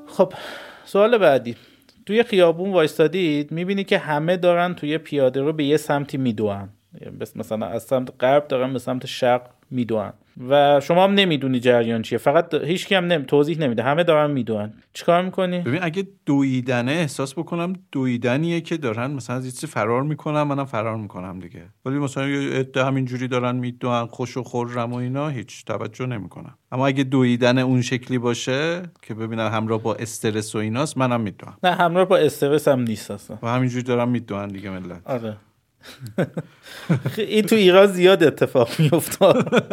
خب سوال بعدی. توی خیابون وایستادید می‌بینی که همه دارن توی پیاده رو به یه سمتی میدوئن بس مثلا از سمت غرب دارن به سمت شرق میدوئن و شما هم نمی‌دونی جریان چیه. فقط هیچ هم نمی... توضیح نمیده. همه دارن میدوئن چیکار می‌کنی؟ ببین اگه دویدنه احساس بکنم دویدنیه که دارن مثلا از چیزی فرار می‌کنم منم فرار می‌کنم دیگه. ولی مثلا عده همینجوری دارن میدوئن خوش و خورم و اینا هیچ توجه نمی‌کنم. اما اگه دویدن اون شکلی باشه که ببینم همراه با استرس و ایناست منم میدوام نه همراه با استرس هم نیست اصلا. و همینجوری دارن میدوئن دیگه ملت. آره. این تو ایران زیاد اتفاق میافتاد.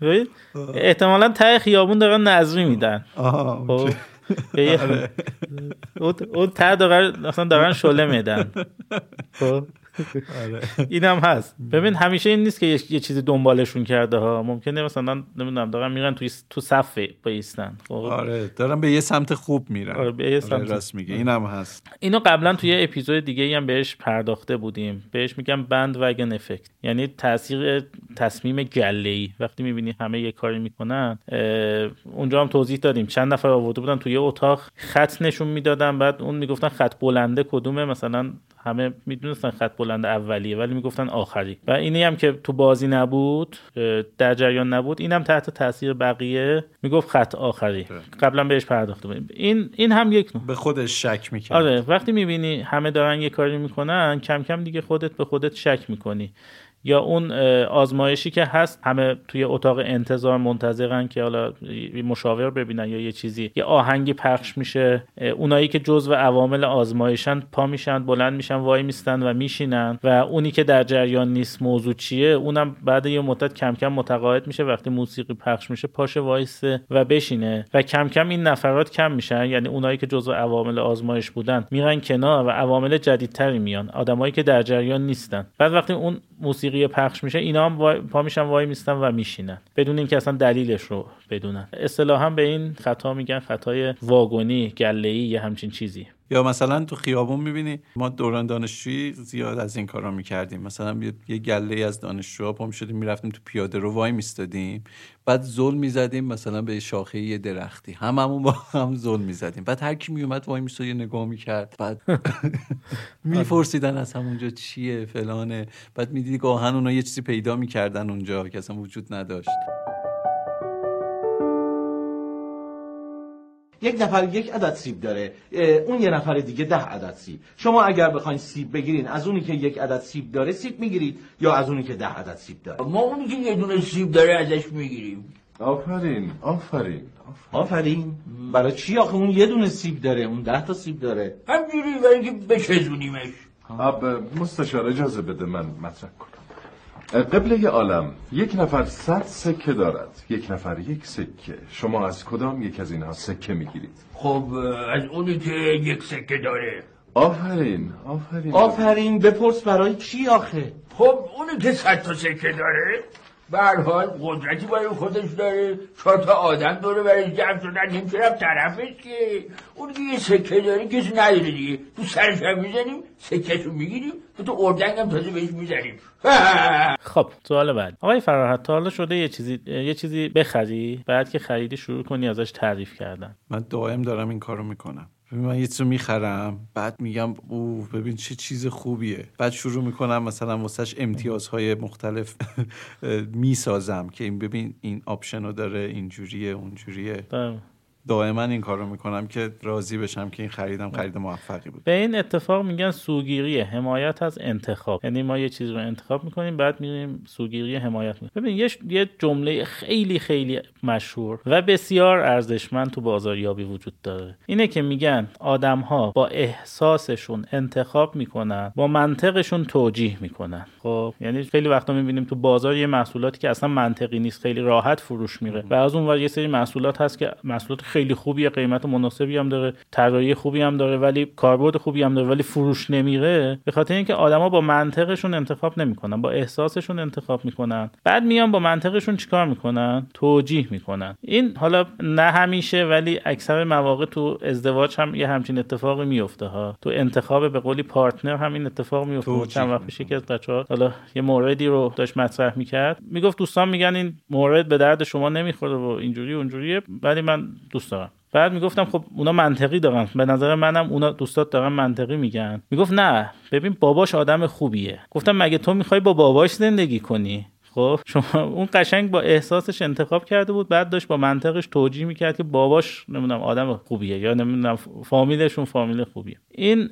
ببین، احتمالا ته خیابون دارن نظری میدن. خب؟ آره. اون ته دارن مثلا دارن شله میدن. آره. این هم هست ببین همیشه این نیست که یه, یه چیزی دنبالشون کرده ها. ممکنه مثلا نمی‌دونم دارن میرن توی تو صف بایستن خب؟ آره دارن به یه سمت خوب میرن. آره، به یه سمت. راست میگه. اینم هست. اینو قبلا توی یه اپیزود دیگه هم بهش پرداخته بودیم. بهش میگم بند وگن افکت. یعنی تاثیر تصمیم گله ای وقتی می‌بینی همه یه کاری می‌کنن اونجا هم توضیح دادیم. چند نفر آورده بودن توی اتاق. خط نشون می‌دادن. بعد اون می‌گفتن خط بلنده کدومه؟ مثلا همه می‌دونستن خط بلند اولیه ولی می‌گفتن آخری. و اینی هم که تو بازی نبود در جریان نبود اینم تحت تاثیر بقیه. می‌گفت خط آخری. قبلا بهش پرداخته بودیم. این این هم یک نوع. به خودش شک می‌کنه آره وقتی می‌بینی همه دارن یه کاری می‌کنن کم کم دیگه خودت به خودت شک می‌کنی. یا اون آزمایشی که هست همه توی اتاق انتظار منتظرن که حالا مشاور ببینن یا یه چیزی یه آهنگی پخش میشه. اونایی که جزو عوامل آزمایشن پا میشن بلند میشن وای میستن و میشینن و اونی که در جریان نیست موضوع چیه اونم بعد یه مدت کم کم متقاعد میشه. وقتی موسیقی پخش میشه پاشه وایسه و بشینه و کم کم این نفرات کم میشن. یعنی اونایی که جزو عوامل آزمایش بودن میرن کنار و عوامل جدیدتری میان. آدمایی که در جریان نیستن. بعد وقتی اون موسیقی پخش میشه اینا هم وای... پا میشن وای میستن و میشینن. بدون اینکه اصلا دلیلش رو بدونن. اصطلاحا به این خطا میگن خطای واگونی گله‌ای یه همچین چیزی. یا مثلا تو خیابون می‌بینی ما دوران دانشجویی زیاد از این کارا می‌کردیم. مثلا یه- گله از دانشجوها پا می‌شدیم می‌رفتیم تو پیاده رو وای میستادیم. بعد زل می‌زدیم مثلا به شاخه یه درختی. هممون با هم زل می‌زدیم. بعد هر کی میومد وای میستاد یه نگاه می‌کرد. بعد *laughs* میپرسیدن از همونجا چیه فلانه. بعد می‌دیدی گاهن اونا یه چیزی پیدا می‌کردن اونجا که اصلا وجود نداشت. یک نفر یک عدد سیب داره اون یه نفر دیگه ده عدد سیب. شما اگر بخواین سیب بگیرین از اونی که یک عدد سیب داره سیب می‌گیرید یا از اونی که ده عدد سیب داره؟ ما اونی که یه دونه سیب داره ازش می‌گیریم. آفرین آفرین. آفرین. برای چی آخه اون یه دونه سیب داره؟ اون ده تا سیب داره. همجوری برای اینکه بچزونیمش اب مستشار اجازه بده من مطرح کنم. قبله عالم یک نفر صد سکه دارد. یک نفر یک سکه. شما از کدام یک از اینها سکه می‌گیرید؟ خب از اونی که یک سکه داره. آفرین آفرین. آفرین بپرس برای چی آخه؟ خب اونی که صد تا سکه داره. به هر حال قدرتی برای خودش داره. چهار تا آدم داره برای جمع شدن. نمیشه رفت طرفش که. اونی که یه سکه داره کسی نداره دیگه. تو سرش هم می‌زنیم سکهشو می‌گیریم. و تو اردنگ هم تازه بهش می‌زنیم. *laughs* خب سوال بعد. آقای فراحت تا حالا شده یه چیزی یه چیزی بخری؟ بعد که خریدی شروع کنی ازش تعریف کردن. من دائم دارم این کارو می‌کنم. من یه چیزو می‌خرم بعد میگم او ببین چه چیز خوبیه بعد شروع می‌کنم مثلا واسش امتیازهای مختلف *laughs* می‌سازم که این ببین این option رو داره اینجوریه اونجوریه بله. دائما این کار رو می‌کنم که راضی بشم که این خریدم خرید موفقی بود. به این اتفاق میگن سوگیری حمایت از انتخاب. یعنی ما یه چیز رو انتخاب می‌کنیم بعد میریم سوگیری حمایت می‌کنیم ببین یه یه جمله خیلی خیلی مشهور و بسیار ارزشمند تو بازاریابی وجود داره. اینه که میگن آدم ها با احساسشون انتخاب می‌کنن با منطقشون توجیه می‌کنن. خب یعنی خیلی وقتا می‌بینیم تو بازار یه محصولاتی که اصلا منطقی نیست خیلی راحت فروش میره. و از اون ور یه سری محصولات هست که محصولات خیلی خوبیه قیمت مناسبی هم داره طراحی خوبی هم داره ولی کاربرد خوبی هم داره ولی فروش نمیره به خاطر اینکه آدما با منطقشون انتخاب نمی‌کنن با احساسشون انتخاب می‌کنن. بعد میان با منطقشون چیکار می‌کنن؟ توجیه می‌کنن. این حالا نه همیشه ولی اکثر مواقع تو ازدواج هم یه همچین اتفاقی میفته ها. تو انتخاب به قولی پارتنر هم این اتفاق میفته چند وقت پیش یکی از بچه‌ها حالا یه موردی رو داشت مطرح می‌کرد. می‌گفت دوستان میگن این مورد به درد شما نمی‌خوره و اینجوری اونجوریه. ولی من دوست دارم. بعد می‌گفتم خب اونا منطقی دارن. به نظر منم اونا دوستات دارن منطقی میگن. می‌گفت نه ببین باباش آدم خوبیه. گفتم مگه تو می‌خوای با باباش زندگی کنی؟ خب شما *laughs* اون قشنگ با احساسش انتخاب کرده بود بعد داشت با منطقش توجیه می‌کرد که باباش نمی‌دونم آدم خوبیه یا نمی‌دونم فامیلشون فامیل خوبیه. این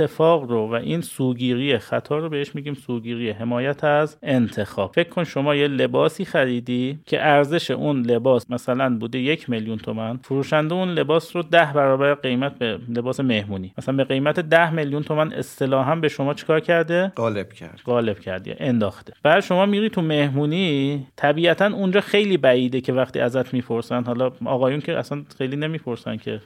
اتفاق رو و این سوگیری خطا رو بهش میگیم سوگیری حمایت از انتخاب. فکر کن شما یه لباسی خریدی که ارزش اون لباس مثلا بوده یک میلیون تومن فروشنده اون لباس رو ده برابر قیمت به لباس مهمونی. مثلا به قیمت ده میلیون تومن اصطلاحا به شما چیکار کرده؟ غالب کرد. غالب کرد یا انداخته. بعد شما میری تو مهمونی طبیعتا اونجا خیلی بعیده که وقتی ازت می‌پرسن. حالا آقایون که اصلا خیلی نمی‌پرسن که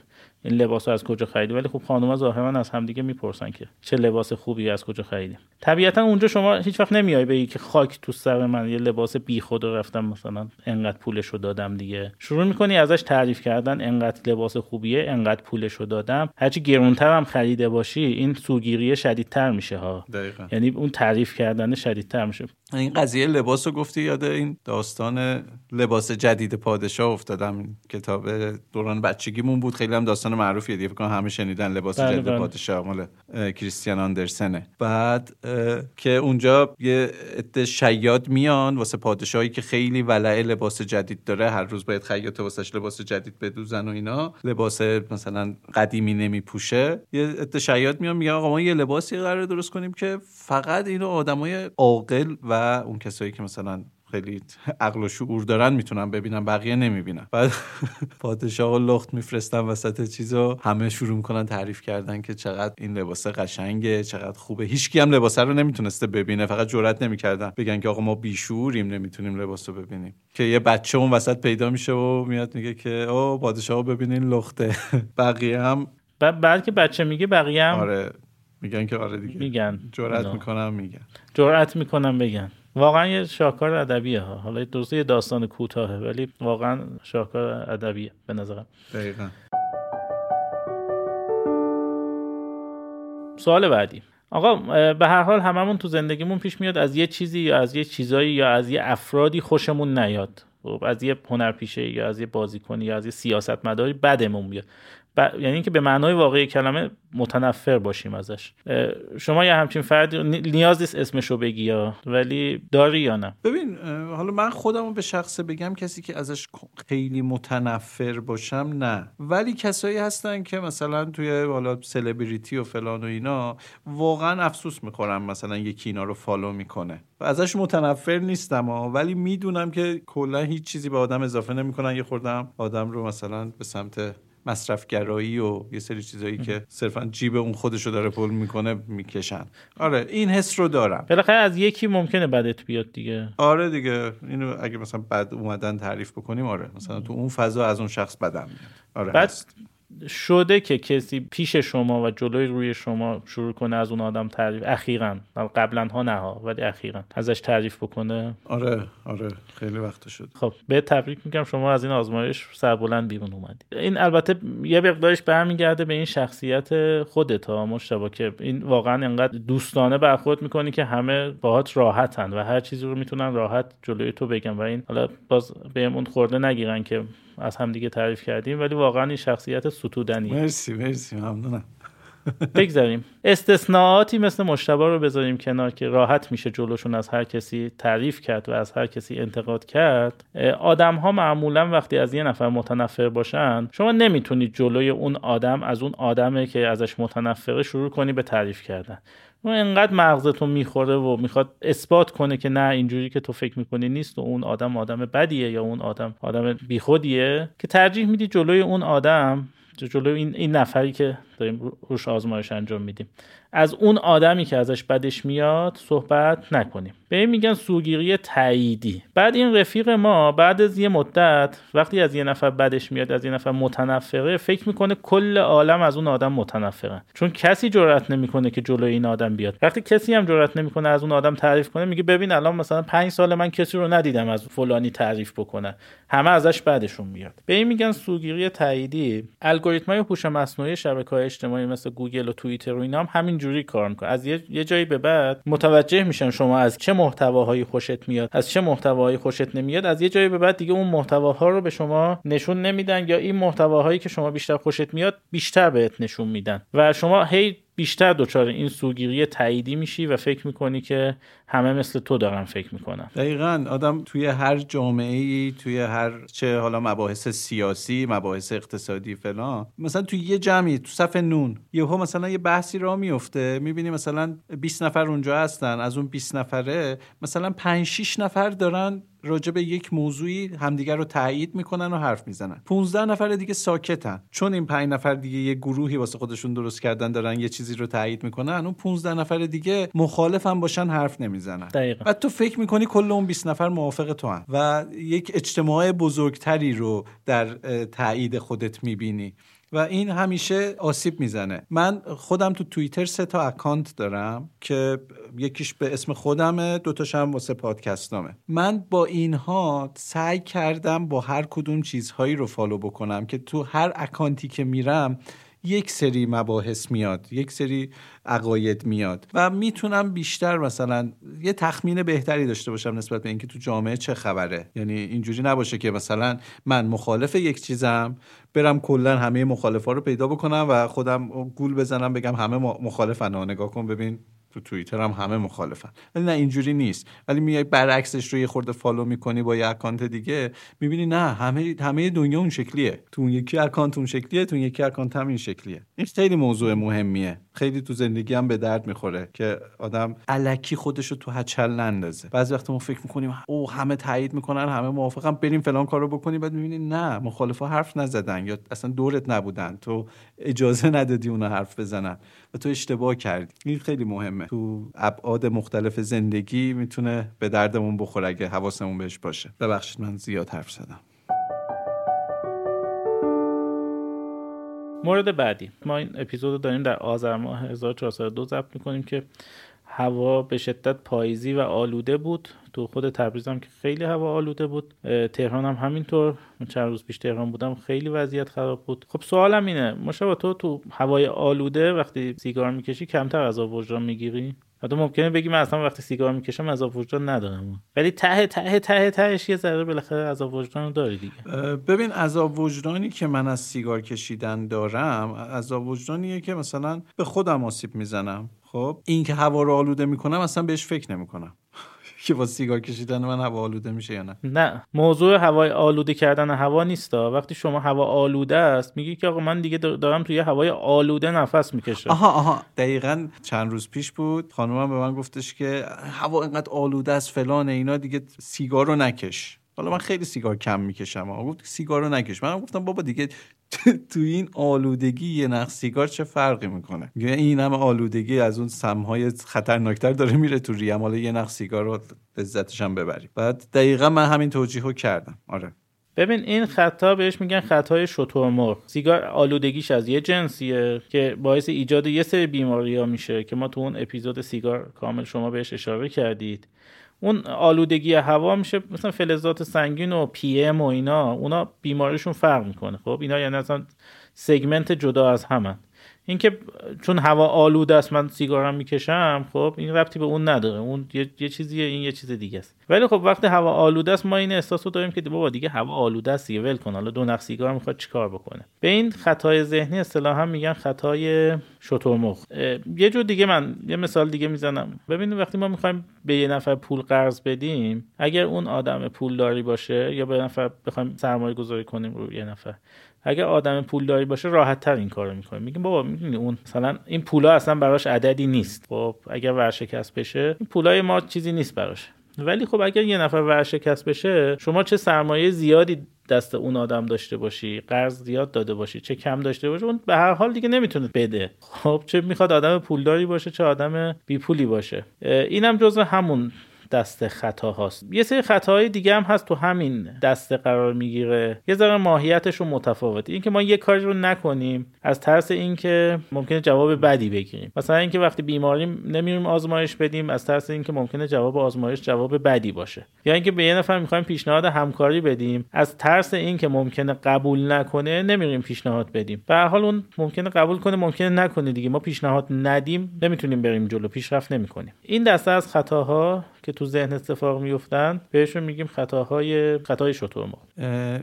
این لباس رو از کجا خریدی؟ ولی خب خانوما ظاهرا از همدیگه می‌پرسن که چه لباس خوبی از کجا خریدی. طبیعتا اونجا شما هیچ وقت نمیای بگی که خاک تو سر من یه لباس بیخود رو رفتم مثلا انقدر پولش رو دادم دیگه. شروع می‌کنی ازش تعریف کردن انقدر لباس خوبیه انقدر پولش رو دادم. هرچی گرونتر هم خریده باشی این سوگیری شدیدتر میشه ها. دقیقا. یعنی اون تعریف کردن شدیدتر میشه. این قضیه لباس رو گفتی یاد این داستان لباس جدید پادشاه افتادم. کتاب دوران بچگیمون بود. خیلی هم داستان معروفیه دیگه. فکر کنم همه شنیدن لباس بله، جدید بله. پادشاه. مال کریستیان آندرسنه. بعد که اونجا یه عده شیاد میان واسه پادشاهی که خیلی ولع لباس جدید داره. هر روز باید خیاط واسش لباس جدید بدوزن و اینا. لباس مثلا قدیمی نمیپوشه. یه عده شیاد میان میگن آقا ما یه لباسی قرار درست کنیم که فقط اینو آدمای عاقل و اون کسایی که مثلا خیلی عقل و شعور دارن می‌تونن ببینن بقیه نمی‌بینن. بعد *laughs* پادشاه و لخت میفرستن وسط چیزو همه شروع می‌کنن تعریف کردن که چقدر این لباس قشنگه چقدر خوبه. هیچکی هم لباسه رو نمی‌تونسته ببینه فقط جرئت نمی‌کردن. بگن که آقا ما بیشوریم نمی‌تونیم لباس رو ببینیم. که یه بچه اون وسط پیدا میشه و میاد میگه که او پادشاه ببینین لخته. *laughs* بقیه هم بعد بعد که بچه میگه بقیه هم آره. میگن که آره دیگه. میگن. اینا. می‌کنم میگن. جرأت می‌کنم بگن. واقعا یه شاهکار ادبیه ها. حالا درسته یه داستان کوتاهه ولی واقعا شاهکار ادبیه به نظرم. دقیقا. سوال بعدی. آقا به هر حال هممون تو زندگیمون پیش میاد از یه چیزی یا از یه چیزایی یا از یه افرادی خوشمون نیاد. خب از یه هنرپیشه یا از یه بازیکنی یا از یه سیاستمداری بدمون بیاد ب... یعنی اینکه به معنای واقعی کلمه متنفر باشیم ازش. شما یه همچین فردی رو- نی- نیاز نیست اسمشو بگی یا ولی داری یا نه؟ ببین حالا من خودم رو به شخصه بگم کسی که ازش خیلی متنفر باشم نه. ولی کسایی هستن که مثلا توی حالا سلبریتی و فلان و اینا واقعا افسوس می‌خورم مثلا یکی اینا رو فالو می‌کنه. ازش متنفر نیستم ها ولی می‌دونم که کلا هیچ چیزی به آدم اضافه نمی‌کنن. یه خوردم آدم رو مثلا به سمت مصرفگرایی و یه سری چیزایی که صرفا جیب اون خودشو داره پول می‌کنه می‌کشن. آره این حس رو دارم. بالاخره از یکی ممکنه بدت بیاد دیگه. آره دیگه اینو اگه مثلا بد اومدن تعریف بکنیم آره مثلا تو اون فضا از اون شخص بدم میاد. آره بعد هست. شده که کسی پیش شما و جلوی روی شما شروع کنه از اون آدم تعریف؟ اخیرا. قبلا ها نه ها ولی اخیرا. ازش تعریف بکنه؟ آره آره. خیلی وقت شد. خب به تبریک میگم شما از این آزمایش سربلند بیرون اومدی. این البته یه مقدارش برمیگرده به این شخصیت خودت ها مشتبه که این واقعا انقدر دوستانه برخورد می‌کنی که همه باهات راحتن و هر چیزی رو می‌تونن راحت جلوی تو بگن و این حالا باز بهمون خورده نگیرن که از همدیگه تعریف کردیم ولی واقعا این شخصیت ستودنیه. مرسی مرسی ممنونم. *laughs* بگذاریم. استثناءاتی مثل مشتبه رو بذاریم کنار که راحت میشه جلوشون از هر کسی تعریف کرد و از هر کسی انتقاد کرد. آدم ها معمولا وقتی از یه نفر متنفر باشن شما نمی‌تونید جلوی اون آدم از اون آدمه که ازش متنفره شروع کنی به تعریف کردن. و انقدر مغزتون می‌خوره و می‌خواد اثبات کنه که نه اینجوری که تو فکر می‌کنی نیست و اون آدم آدم بدیه یا اون آدم آدم بیخودیه. که ترجیح میدی جلوی اون آدم جلوی این, این نفری که داریم روش آزمایش انجام میدیم. از اون آدمی که ازش بدش میاد صحبت نکنیم. به این میگن سوگیری تاییدی. بعد این رفیق ما بعد از یه مدت وقتی از یه نفر بدش میاد از یه نفر متنفره فکر می‌کنه کل عالم از اون آدم متنفره. چون کسی جرئت نمی‌کنه که جلوی این آدم بیاد. وقتی کسی هم جرئت نمی‌کنه از اون آدم تعریف کنه میگه ببین الان مثلا پنج سال من کسی رو ندیدم از فلانی تعریف بکنه. همه ازش بعدشون میاد. به این میگن سوگیری تاییدی. الگوریتمای هوش مصنوعی شبکه‌های اجتماعی مثل گوگل و توییتر و اینا هم همین جوری کار می‌کنه. از یه, یه جایی به بعد متوجه میشن شما از چه محتواهایی خوشت میاد از چه محتواهایی خوشت نمیاد از یه جایی به بعد دیگه اون محتواها رو به شما نشون نمیدن یا این محتواهایی که شما بیشتر خوشت میاد بیشتر بهت نشون میدن. و شما هی بیشتر دچار این سوگیری تاییدی میشی و فکر می‌کنی که همه مثل تو دارن فکر می‌کنن. دقیقا. آدم توی هر جامعه ای توی هر چه حالا مباحث سیاسی مباحث اقتصادی فلان مثلا توی یه جمعی تو صف نون یهو مثلا یه بحثی را میفته می‌بینی مثلا 20 نفر اونجا هستن از اون 20 نفره مثلا 5 6 نفر دارن راجع به یک موضوعی همدیگر رو تایید می‌کنن و حرف می‌زنن. 15 نفر دیگه ساکتن. چون این 5 نفر دیگه یه گروهی واسه خودشون درست کردن دارن یه چیزی رو تایید می‌کنن اون 15 نفر دیگه مخالف هم باشن حرف نمی‌زنن. دقیقا. بعد تو فکر می‌کنی کل اون 20 نفر موافق تو هم و یک اجتماع بزرگتری رو در تایید خودت می‌بینی. و این همیشه آسیب می‌زنه. من خودم تو توییتر سه تا account دارم که یکیش به اسم خودمه دوتاش هم واسه پادکستامه. من با اینها سعی کردم با هر کدوم چیزهایی رو follow بکنم که تو هر account ی که میرم یک سری مباحث میاد یک سری عقاید میاد و می‌تونم بیشتر مثلا یه تخمین بهتری داشته باشم نسبت به اینکه تو جامعه چه خبره. یعنی اینجوری نباشه که مثلا من مخالف یک چیزم برم کلا همه مخالفا رو پیدا بکنم و خودم گول بزنم بگم همه مخالفن. نگاه کن ببین تو توییتر هم همه مخالفن. ولی نه اینجوری نیست. ولی میای برعکسش رو یه خورده follow می‌کنی با یه account دیگه می‌بینی نه همه همه دنیا اون شکلیه. تو اون یکی account اون شکلیه تو اون یکی account هم این شکلیه. این خیلی موضوع مهمیه. خیلی تو زندگی هم به درد می‌خوره که آدم الکی خودش رو تو هچل نندازه. بعضی وقت ما فکر می‌کنیم او همه تایید می‌کنن همه موافقن بریم فلان کارو بکنیم. بعد می‌بینی نه مخالفا حرف نزدن یا اصلا دورت نبودن. تو اجازه ندادی اونا حرف بزنن. و تو اشتباه کردی. این خیلی مهمه. تو ابعاد مختلف زندگی می‌تونه به دردمون بخوره اگه حواسمون بهش باشه. ببخشید من زیاد حرف زدم. مورد بعدی. ما این اپیزود داریم در آذر ماه 1402 ضبط می‌کنیم که هوا به شدت پاییزی و آلوده بود. تو خود تبریز هم که خیلی هوا آلوده بود. تهران هم همینطور. چند روز پیش تهران بودم خیلی وضعیت خراب بود. خب سوالم اینه مشابه تو تو هوای آلوده وقتی سیگار می‌کشی کمتر از وجدان می‌گیری؟ حتی ممکنه بگی من اصلا وقتی سیگار می‌کشم عذاب وجدان ندارم. ولی ته ته ته تهش یه ذره بالاخره عذاب وجدان داری دیگه. ببین عذاب وجدانی که من از سیگار کشیدن دارم عذاب وجدانیه که مثلا به خودم آسیب می‌زنم. خب این که هوا رو آلوده می‌کنم اصلا بهش فکر نمی‌کنم. *laughs* که با سیگار کشیدن من هوا آلوده میشه یا نه. نه موضوع هوای آلوده کردن هوا نیست وقتی شما هوا آلوده است میگی که آقا من دیگه دارم توی هوای آلوده نفس می‌کشم. آها آها. دقیقا چند روز پیش بود خانومم به من گفتش که هوا اینقدر آلوده است فلان اینا دیگه سیگار رو نکش. حالا من خیلی سیگار کم می‌کشم گفت سیگار رو نکش. من گفتم بابا دیگه *laughs* تو این آلودگی یه نخ سیگار چه فرقی می‌کنه؟ این همه آلودگی از اون سمهای خطرناکتر داره میره تو ریم حالا یه نخ سیگار رو لذتش هم ببریم. بعد دقیقا من همین توجیه رو کردم. آره. ببین این خطا بهش میگن خطای شترمرغ. سیگار آلودگیش از یه جنسیه که باعث ایجاد یه سری بیماری ها میشه که ما تو اون اپیزود سیگار کامل شما بهش اشاره کردید. اون آلودگی هوا میشه مثلا فلزات سنگین و PM و اینا اونا بیماریشون فرق می‌کنه. خب اینا یعنی اصلا segment جدا از همن. اینکه چون هوا آلوده است من سیگارم می‌کشم خب این ربطی به اون نداره. اون یه, یه چیزیه این یه چیز دیگه است. ولی خب وقتی هوا آلوده است ما این احساس رو داریم که بابا دیگه هوا آلوده است دیگه ول کن. حالا دو نخ سیگار می‌خواد چیکار بکنه؟ به این خطای ذهنی اصطلاحا میگن خطای شترمرغ اه، یه جور دیگه من یه مثال دیگه می‌زنم. ببینید وقتی ما می‌خوایم به یه نفر پول قرض بدیم اگر اون آدم پولداری باشه یا به نفر بخوایم سرمایه گذاری کنیم رو یه نفر اگر آدم پولداری باشه راحت تر این کارو می‌کنه. میگیم بابا می‌دونی اون مثلا این پولا اصلا براش عددی نیست. خب اگر ورشکست بشه این پولای ما چیزی نیست براش. ولی خب اگر یه نفر ورشکست بشه شما چه سرمایه زیادی دست اون آدم داشته باشی قرض زیاد داده باشی چه کم داشته باشی اون به هر حال دیگه نمی‌تونه بده. خب چه می‌خواد آدم پولداری باشه چه آدم بی پولی باشه اینم جزو همون دست خطا هاست یه سری خطاهای دیگه هم هست تو همین دسته قرار می‌گیره. یه ذره ماهیتشون متفاوته. اینکه ما یه کاری رو نکنیم از ترس اینکه ممکنه جواب بدی بگیریم. مثلا اینکه وقتی بیماریم نمیریم آزمایش بدیم از ترس اینکه ممکنه جواب آزمایش جواب بدی باشه. یا اینکه به یه نفر می‌خوایم پیشنهاد همکاری بدیم از ترس اینکه ممکنه قبول نکنه نمیریم پیشنهاد بدیم. به حال اون ممکنه قبول کنه ممکنه نکنه دیگه. ما پیشنهاد ندیم نمی‌تونیم بریم جلو. پیشرفت نمی‌کنیم. این دسته از خطاها که تو ذهن اتفاق میفتن بهشون میگیم خطاهای خطای شترمرغ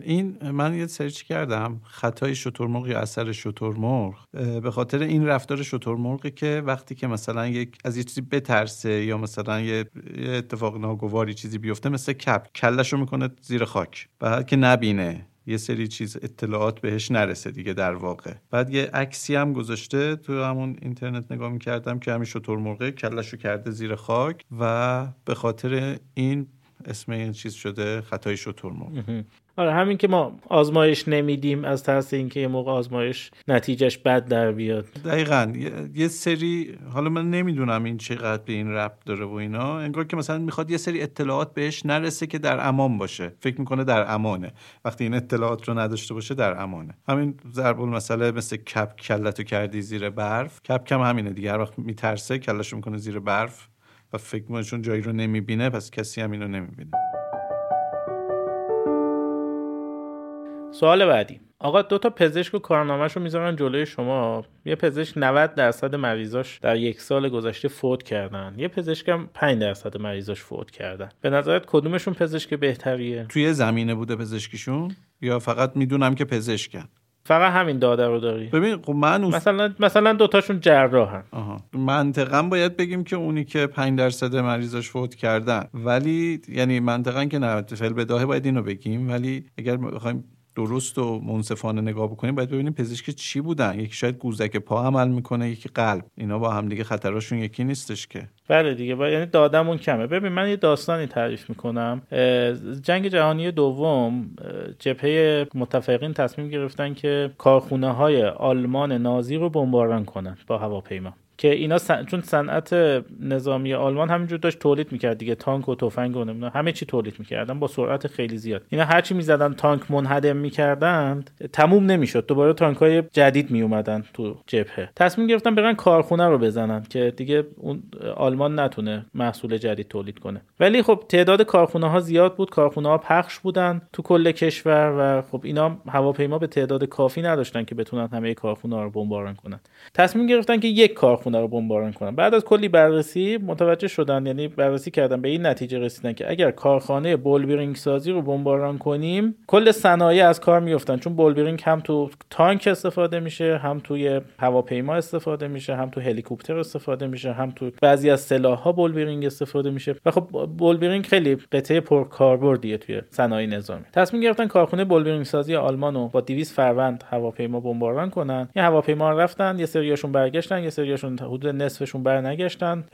این من یه سرچ کردم. خطای شترمرغ یا اثر شترمرغ به خاطر این رفتار شترمرغی که وقتی که مثلا یک از یه چیزی بترسه یا مثلا یه, اتفاق ناگواری چیزی بیفته مثل کپ کلشو می‌کنه زیر خاک. بعد که نبینه یه سری چیز اطلاعات بهش نرسه دیگه در واقع. بعد یه عکسی هم گذاشته تو همون اینترنت نگاه می‌کردم که همین شترمرغه کلشو کرده زیر خاک و به خاطر این اسم این چیز شده خطای شترمرغ آره همین که ما آزمایش نمیدیم از ترس اینکه یه موقع آزمایش نتیجهش بد در بیاد. دقیقا. یه, سری حالا من نمی‌دونم این چقدر به این ربط داره و اینا. انگار که مثلا می‌خواد یه سری اطلاعات بهش نرسه که در امان باشه. فکر می‌کنه در امانه. وقتی این اطلاعات رو نداشته باشه در امانه. همین ضرب المثل مثل کپ کلتو کردی زیر برف. کپ کم همینه دیگه. هر وقت میترسه کلشو می‌کنه زیر برف و فکر می‌کنه چون جایی رو نمی‌بینه پس کسی هم اینو نمی‌بینه. سوال بعدی. آقا دو تا پزشک و کارنامهش رو می‌ذارن جلوی شما. یه پزشک 90 درصد مریضاش در یک سال گذشته فوت کردن. یه پزشک هم 5 درصد مریضاش فوت کردن. به نظرت کدومشون پزشک بهتریه؟ توی زمینه بوده پزشکیشون؟ یا فقط می‌دونم که پزشکن؟ فقط همین داده رو داری. ببین خب من اص... مثلا مثلا دوتاشون جراحن. آها. منطقا باید بگیم که اونی که 5 درصد مریضاش فوت کردن. ولی یعنی منطقا که نه فعل بداهه باید اینو بگیم. ولی اگر بخوایم درست و منصفانه نگاه بکنیم باید ببینیم پزشک چی بودن. یکی شاید قوزک پا عمل می‌کنه یکی قلب. اینا با هم دیگه خطراشون یکی نیستش که. بله دیگه با یعنی دادمون کمه. ببین من یه داستانی تعریف می‌کنم. جنگ جهانی دوم جبهه متفقین تصمیم گرفتن که کارخونه های آلمان نازی رو بمباران کنن با هواپیما. که اینا سن... چون صنعت نظامی آلمان همینجور داشت تولید می‌کرد دیگه تانک و تفنگ و نمی‌دونم همه چی تولید می‌کردن با سرعت خیلی زیاد. اینا هرچی می‌زدن تانک منهدم می‌کردند تموم نمی‌شد. دوباره تانک های جدید میومدن تو جبهه. تصمیم گرفتن برن کارخونه رو بزنن که دیگه اون آلمان نتونه محصول جدید تولید کنه. ولی خب تعداد کارخونه ها زیاد بود کارخونه ها پخش بودن تو کل کشور و خب اینا هواپیما به تعداد کافی نداشتن که بتونن همه کارخونه ها رو بمباران کنن. تصمیم گرفتن که یک کارخونه رو بمباران کنن بعد از کلی بررسی متوجه شدن یعنی بررسی کردن به این نتیجه رسیدن که اگر کارخانه بولبرینگ سازی رو بمباران کنیم کل صنایع از کار میفتن چون بولبرینگ هم تو تانک استفاده میشه هم توی هواپیما استفاده میشه هم تو هلیکوپتر استفاده میشه هم تو بعضی از سلاح‌ها بولبرینگ استفاده میشه. و خب بولبرینگ خیلی قطعه پرکاربردیه توی صنایع نظامی. تصمیم گرفتن کارخونه بولبرینگ سازی آلمان رو با 200 فروند هواپیما بمباران کنن. یه هواپیما رفتن یه سریاشون برگشتن یه سریاشون حدود نصفشون برنگشتن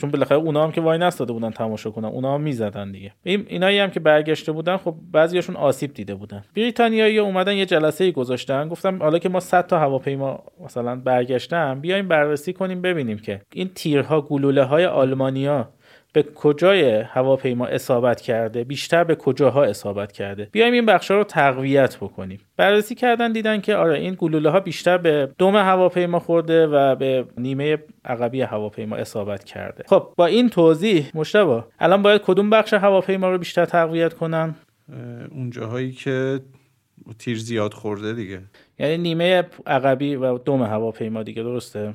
چون بالاخره اونا هم که وای نستاده بودن تماشا کنن اونا هم می‌زدن دیگه. این اینایی هم که برگشته بودن خب بعضیاشون آسیب دیده بودن. بریتانیایی اومدن یه جلسه ای گذاشتن گفتم حالا که ما 100 تا هواپیما مثلا برگشتن بیایم بررسی کنیم ببینیم که این تیرها گلوله های آلمانیا به کجای هواپیما اصابت کرده بیشتر به کجاها اصابت کرده. بیایم این بخشا رو تقویت بکنیم. بررسی کردن دیدن که آره این گلوله ها بیشتر به دم هواپیما خورده و به نیمه عقبی هواپیما اصابت کرده. خب با این توضیح مشتبه الان باید کدوم بخش هواپیما رو بیشتر تقویت کنن؟ اون جاهایی که تیر زیاد خورده دیگه. یعنی نیمه عقبی و دم هواپیما دیگه درسته؟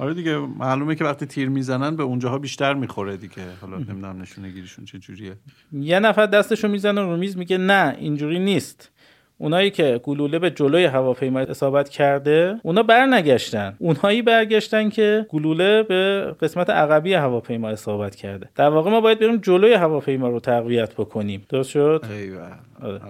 آره دیگه معلومه که وقتی تیر می‌زنن به اونجاها بیشتر می‌خوره دیگه. حالا نمی‌دونم نشونه گیریشون چه جوریه. یه نفر دستشو می‌زنه رو میز میگه نه اینجوری نیست. اونایی که گلوله به جلوی هواپیما اصابت کرده اونا برنگشتن. اونهایی برگشتن که گلوله به قسمت عقبی هواپیما اصابت کرده. در واقع ما باید بریم جلوی هواپیما رو تقویت بکنیم. درست شد؟ ایوه. آره.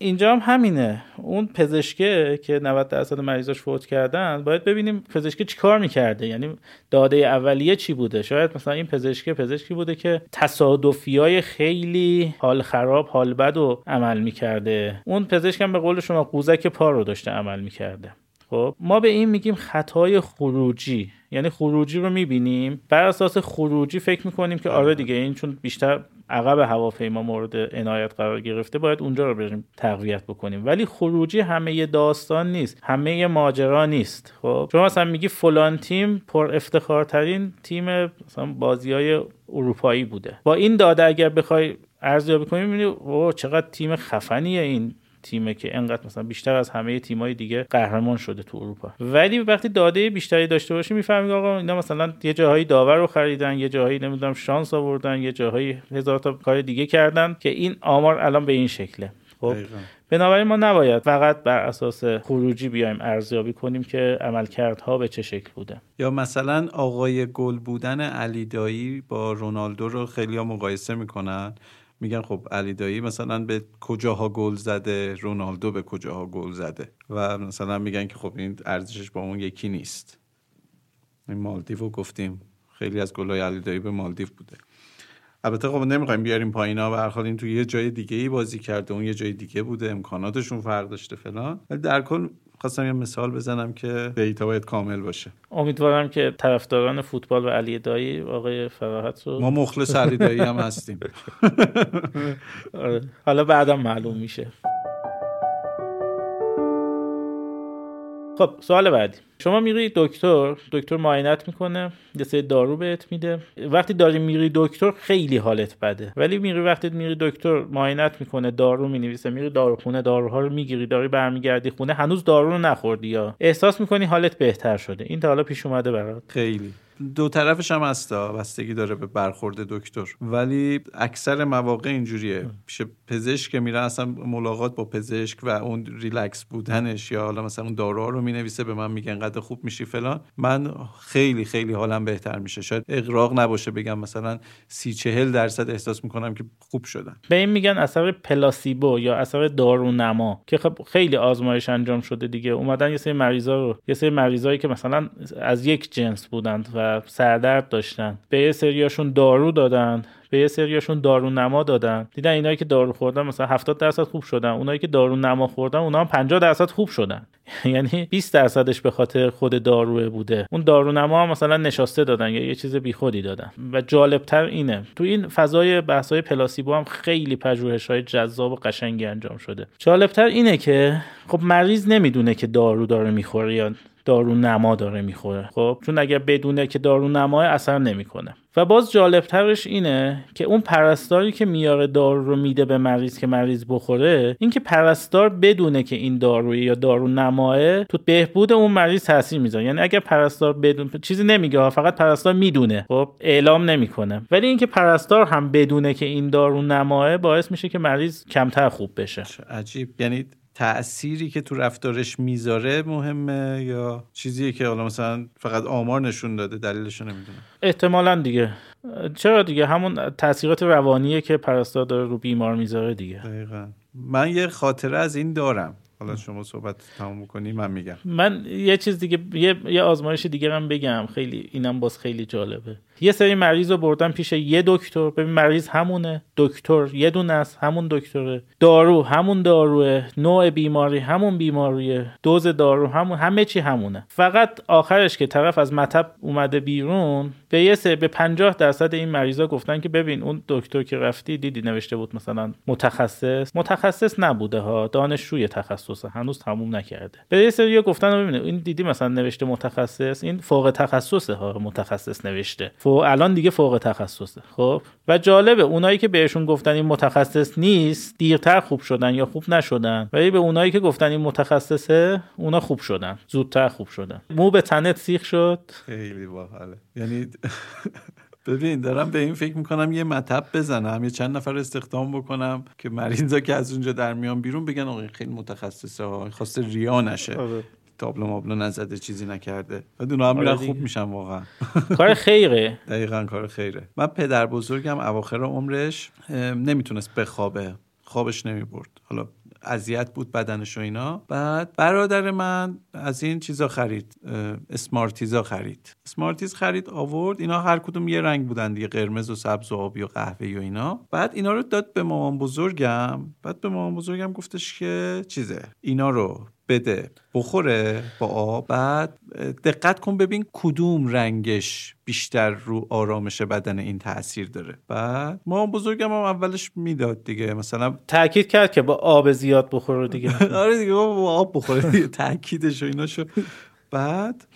اینجا هم همینه. اون پزشکه که 90 درصد مریضاش فوت کردن باید ببینیم پزشک چی کار می‌کرده. یعنی داده اولیه چی بوده؟ شاید مثلا این پزشک پزشکی بوده که تصادفی های خیلی حال خراب حال بد رو عمل می‌کرده. اون پزشک هم به قول شما قوزک پا رو داشته عمل می‌کرده. خب ما به این میگیم خطای خروجی. یعنی خروجی رو می‌بینیم. بر اساس خروجی فکر می‌کنیم که آره دیگه این چون بیشتر عقب هواپیما مورد عنایت قرار گرفته باید اونجا رو بریم تقویت بکنیم. ولی خروجی همه داستان نیست همه ماجرا نیست. خب شما مثلا میگی فلان تیم پر افتخارترین تیم مثلا بازی های اروپایی بوده. با این داده اگر بخوای ارزیابی کنی می‌بینی اوه چقدر تیم خفنیه این. تیمه که انقدر مثلا بیشتر از همه تیمای دیگه قهرمان شده تو اروپا. ولی وقتی داده بیشتری داشته باشی می‌فهمی آقا اینا مثلا یه جاهایی داور رو خریدن یه جاهایی نمی‌دونم شانس آوردن یه جاهایی هزار تا کار دیگه کردن که این آمار الان به این شکله. خب. بنابراین ما نباید فقط بر اساس خروجی بیایم ارزیابی کنیم که عملکردها به چه شکل بوده. یا مثلا آقای گل بودن علی دایی با رونالدو رو خیلی ها مقایسه می‌کنن؟ میگن خب علی دایی مثلا به کجاها گل زده رونالدو به کجاها گل زده و مثلا میگن که خب این ارزشش با اون یکی نیست. این مالدیو گفتیم خیلی از گلای علی دایی به مالدیو بوده. البته خب نمی‌خوایم بیاریم پایینا به هر این تو یه جای دیگه ای بازی کرده اون یه جای دیگه بوده امکاناتشون فرق داشته فلان. در کل خواستم یه مثال بزنم که دیتا باید کامل باشه. امیدوارم که طرفداران فوتبال و علی دایی آقای فراحت رو ما مخلص علی دایی هم هستیم. *laughs* آره. حالا بعدم معلوم میشه. خب سوال بعدی. شما میری دکتر دکتر معاینت می‌کنه یه سری دارو بهت میده. وقتی داری میری دکتر خیلی حالت بده. ولی میری وقتی میری دکتر معاینت می‌کنه دارو می‌نویسه میری داروخونه داروها رو می‌گیری داری برمیگردی خونه هنوز دارو رو نخوردی یا؟ احساس می‌کنی حالت بهتر شده. این تا حالا پیش اومده برات. خیلی. دو طرفش هم هستا بستگی داره به برخورد دکتر. ولی اکثر مواقع اینجوریه. پیش پزشک که میره اصلا ملاقات با پزشک و اون ریلکس بودنش یا حالا مثلا اون داروها رو می‌نویسه به من میگه انقدر خوب میشی فلان. من خیلی خیلی حالم بهتر میشه. شاید اقراق نباشه بگم مثلا سی چهل درصد احساس می‌کنم که خوب شدم. به این میگن اثر پلاسیبو یا اثر دارونما که خب خیلی آزمایش انجام شده دیگه. اومدن یه سری مریضا رو یه سری مریضایی که مثلا از یک جنس بودند و سردرد داشتن. به یه سریاشون دارو دادن. به یه سریاشون دارو نما دادن. دیدن اینایی که دارو خوردن مثلا 70 درصد خوب شدن. اونایی که دارو نما خوردن اونا هم 50 درصد خوب شدن. *laughs* یعنی 20 درصدش به خاطر خود داروه بوده. اون دارو نما هم مثلا نشاسته دادن. یا یه چیز بیخودی دادن. و جالبتر اینه. تو این فضای بحث‌های پلاسیبو هم خیلی پژوهش‌های جذاب و قشنگی انجام شده. جالبتر اینه که خب مریض نمی‌دونه که دارو داره می‌خوره یا دارو نما داره می‌خوره. خب چون اگر بدونه که دارو نما اثر نمی‌کنه. و باز جالبترش اینه که اون پرستاری که میاره دارو رو میده به مریض که مریض بخوره این که پرستار بدونه که این داروی یا دارو نماه تو بهبود اون مریض تاثیر می‌ذاره. یعنی اگر پرستار بدون چیزی نمیگه فقط پرستار می‌دونه. خب اعلام نمی‌کنه. ولی اینکه پرستار هم بدونه که این دارو نماه باعث میشه که مریض کمتر خوب بشه. عجیب. یعنی تأثیری که تو رفتارش می‌ذاره مهمه یا چیزیه که حالا مثلا فقط آمار نشون داده دلیلش نمی‌دونم. احتمالا دیگه. چرا دیگه؟ همون تاثیرات روانیه که پرستار داره رو بیمار می‌ذاره دیگه. دقیقا. من یه خاطره از این دارم. حالا شما صحبت تمام کنی من میگم. من یه چیز دیگه یه, یه آزمایش دیگه هم بگم. خیلی اینم باز خیلی جالبه. یه سری مریض رو بردن پیش یه دکتر. ببین مریض همونه. دکتر یه دونه است همون دکتره. دارو همون داروه. نوع بیماری همون بیماریه. دوز دارو همون همه چی همونه. فقط آخرش که طرف از مطب اومده بیرون به یه سه به 50 درصد این مریضا گفتن که ببین اون دکتر که رفتی دیدی نوشته بود مثلا متخصص. متخصص نبوده ها. دانشجوی تخصصه. هنوز تموم نکرده. به یه سری گفتن ببین این دیدی مثلا نوشته متخصص؟ این فوق تخصصه ها متخصص نوشته. الان دیگه فوق تخصصه. خب و جالبه اونایی که بهشون گفتن این متخصص نیست دیرتر خوب شدن یا خوب نشدن ولی به اونایی که گفتن این متخصصه اونا خوب شدن زودتر خوب شدن. مو به تنت سیخ شد؟ خیلی باحاله. یعنی *laughs* ببین دارم به این فکر می‌کنم یه مطب بزنم یه چند نفر استخدام بکنم که مریضا که از اونجا در میان بیرون بگن آقا این خیلی متخصصه ها خواسته ریا نشه. آره. تابلو مابلو نزده چیزی نکرده. بعد اونا هم آره میرن. خوب میشن واقعا. کار خیره. *laughs* دقیقا کار خیره. من پدر بزرگم اواخر عمرش نمی‌تونست بخوابه خوابش نمی‌برد. حالا اذیت بود بدنش و اینا. بعد برادر من از این چیزا خرید اسمارتیزا خرید. اسمارتیز خرید آورد. اینا هر کدوم یه رنگ بودن دیگه قرمز و سبز و آبی و قهوه‌ای و اینا. بعد اینا رو داد به مامان بزرگم. بعد به مامان بزرگم گفتش که چیزه اینا رو بده. بخوره با آب. بعد دقت کن ببین کدوم رنگش بیشتر رو آرامش بدن این تاثیر داره. بعد ما بزرگم هم اولش می‌داد دیگه. مثلا تاکید کرد که با آب زیاد بخوره دیگه. *laughs* آره دیگه با آب بخوره دیگه *laughs* تاکیدش و اینا شو بعد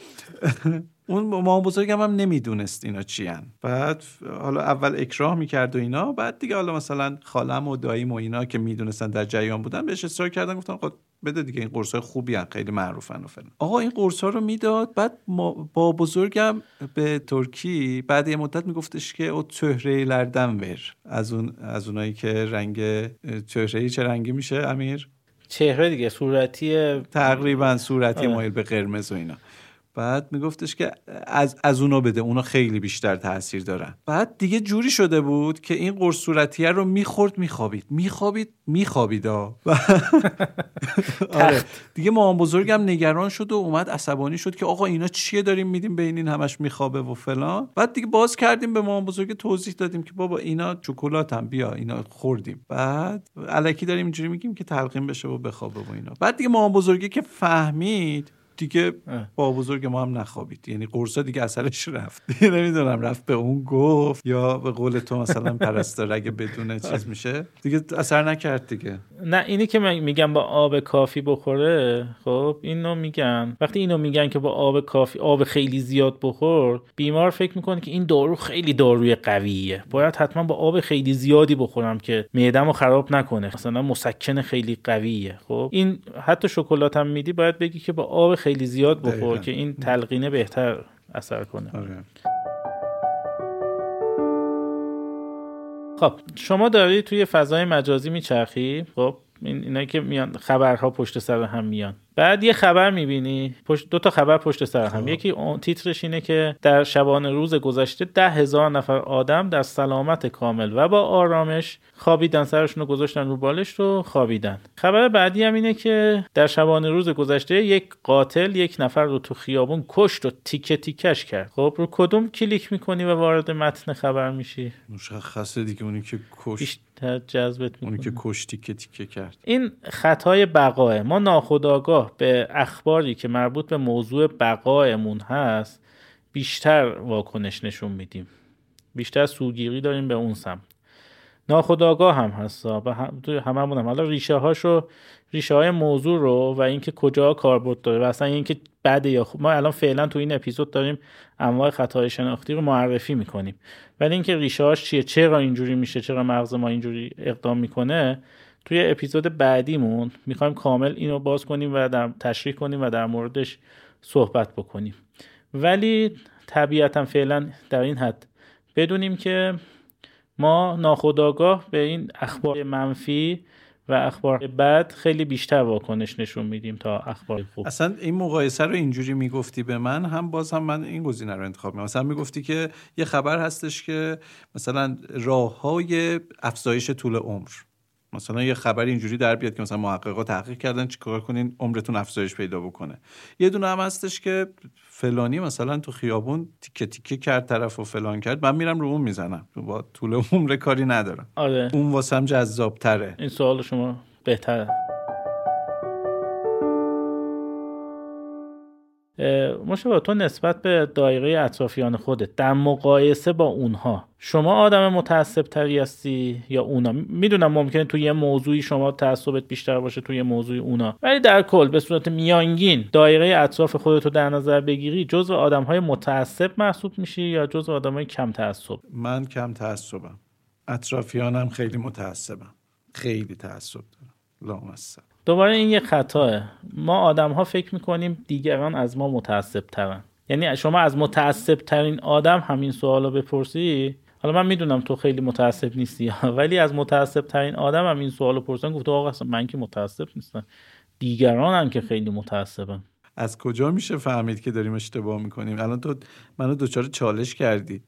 اون ما بزرگم هم نمی‌دونست اینا چی هن. بعد حالا اول اکراه می‌کرد و اینا بعد دیگه حالا مثلا خالم و داییم و اینا که می‌دونستن در جریان بودن بهش اصرار کردن گفتن خب بده دیگه این قرص های خوبی هن. خیلی معروفن و فلان آقا این قرص ها رو می‌داد بعد ما با بزرگم به ترکی بعد یه مدت میگفتش که او تهره لردن ور از اون از اونایی که رنگ تهره چه رنگی میشه امیر چهره دیگه صورتی تقریبا صورتی آره. مایل به قرمز و اینا بعد میگفتش که از از اونا بده اونا خیلی بیشتر تاثیر دارن. بعد دیگه جوری شده بود که این قرص صورتیه رو می‌خورد میخوابید. میخوابید میخوابید *laughs* آره. دیگه مامان بزرگم نگران شد و اومد عصبانی شد که آقا اینا چیه داریم میدیم به این همش میخوابه و فلان. بعد دیگه باز کردیم به مامان بزرگ توضیح دادیم که بابا اینا چکلات هم بیا اینا خوردیم. بعد الکی داریم اینجوری میگیم که تلقین بشه و بخوابه و اینا. بعد دیگه مامان بزرگی که فهمید دیگه با بزرگ ما هم نخوابید. یعنی قرصا دیگه اثرش رفت. *laughs* دیگه نمی‌دونم رفت به اون گفت یا به قول تو مثلا پرستار اگه بدون چیز میشه. دیگه اثر نکرد دیگه. نه اینی که من میگم با آب کافی بخوره خب اینو میگن. وقتی اینو میگن که با آب کافی آب خیلی زیاد بخور بیمار فکر می‌کنه که این دارو خیلی داروی قویه. باید حتما با آب خیلی زیادی بخورم که معده‌مو خراب نکنه. مثلا مسکن خیلی قویه. خب این حتی شکلات هم میدی باید بگی که با آب خیلی زیاد بخور. که این تلقینه بهتر اثر کنه آره. خب شما داری توی فضای مجازی میچرخی خب این اینایی که میان خبرها پشت سر هم میان بعد یه خبر می‌بینی پشت دو تا خبر پشت سر هم. یکی اون تیترش اینه که در شبانه روز گذشته ده هزار نفر آدم در سلامت کامل و با آرامش خوابیدن سرشون رو گذاشتن رو بالش رو خوابیدن. خبر بعدی هم اینه که در شبانه روز گذشته یک قاتل یک نفر رو تو خیابون کشت و تیکه تیکش کرد. خب رو کدوم کلیک می‌کنی و وارد متن خبر میشی؟ مشخصه دیگه اونی که کش بیشتر جذبت اونی می‌کنه. که کش تیکه تیکه کرد. این خطای بقاه ما ناخودآگاه به اخباری که مربوط به موضوع بقایمون هست بیشتر واکنش نشون میدیم. بیشتر سوگیری داریم به اون سمت. ناخودآگاه هم هست. و هم توی هممون هم. حالا ریشه هاشو ریشه های موضوع رو و اینکه کجا کاربرد داره و اصلا اینکه بده یا خوب ما الان فعلا تو این اپیزود داریم انواع خطای شناختی رو معرفی می‌کنیم. ولی اینکه ریشه هاش چیه؟ چرا اینجوری میشه؟ چرا مغز ما اینجوری اقدام می‌کنه؟ توی اپیزود بعدیمون می‌خوایم کامل اینو باز کنیم و در تشریح کنیم و در موردش صحبت بکنیم. ولی طبیعتا فعلا در این حد بدونیم که ما ناخودآگاه به این اخبار منفی و اخبار بد خیلی بیشتر واکنش نشون میدیم تا اخبار خوب. اصلا این مقایسه رو اینجوری می‌گفتی به من هم باز هم من این گزینه رو انتخاب می‌کنم. مثلا می‌گفتی که یه خبر هستش که مثلا راه های افزایش طول عمر. مثلا یه خبر اینجوری در بیاد که مثلا محققا تحقیق کردن چیکار کنین عمرتون افزایش پیدا بکنه. یه دونه هم هستش که فلانی مثلا تو خیابون تیکه تیکه کرد طرف و فلان کرد من میرم رو اون می‌زنم. با طول عمر کاری ندارم. آره. اون واسم جذاب تره این سوال شما بهتره. مشابه تو نسبت به دایره اطرافیان خودت در مقایسه با اونها شما آدم متعصب تری هستی یا اونا؟ می‌دونم ممکنه توی یه موضوعی شما تعصبت بیشتر باشه توی یه موضوعی اونا. ولی در کل به صورت میانگین دایره اطراف خودت رو در نظر بگیری جزو آدم های متعصب محسوب میشی یا جزو آدم های کم تعصب؟ من کم تعصبم. اطرافیانم خیلی متعصبم. خیلی تعصب دارم. لامصب دوباره این یه خطاه. ما آدم ها فکر می‌کنیم دیگران از ما متعصب ترن یعنی شما از متعصب ترین آدم همین سوال رو بپرسی حالا من می‌دونم تو خیلی متعصب نیستی *laughs* ولی از متعصب ترین آدم هم این سوال رو پرسن گفته آقا من که متعصب نیستم. دیگران هم که خیلی متعصبن. از کجا میشه فهمید که داریم اشتباه می‌کنیم؟ الان تو منو دوچار چالش کردی.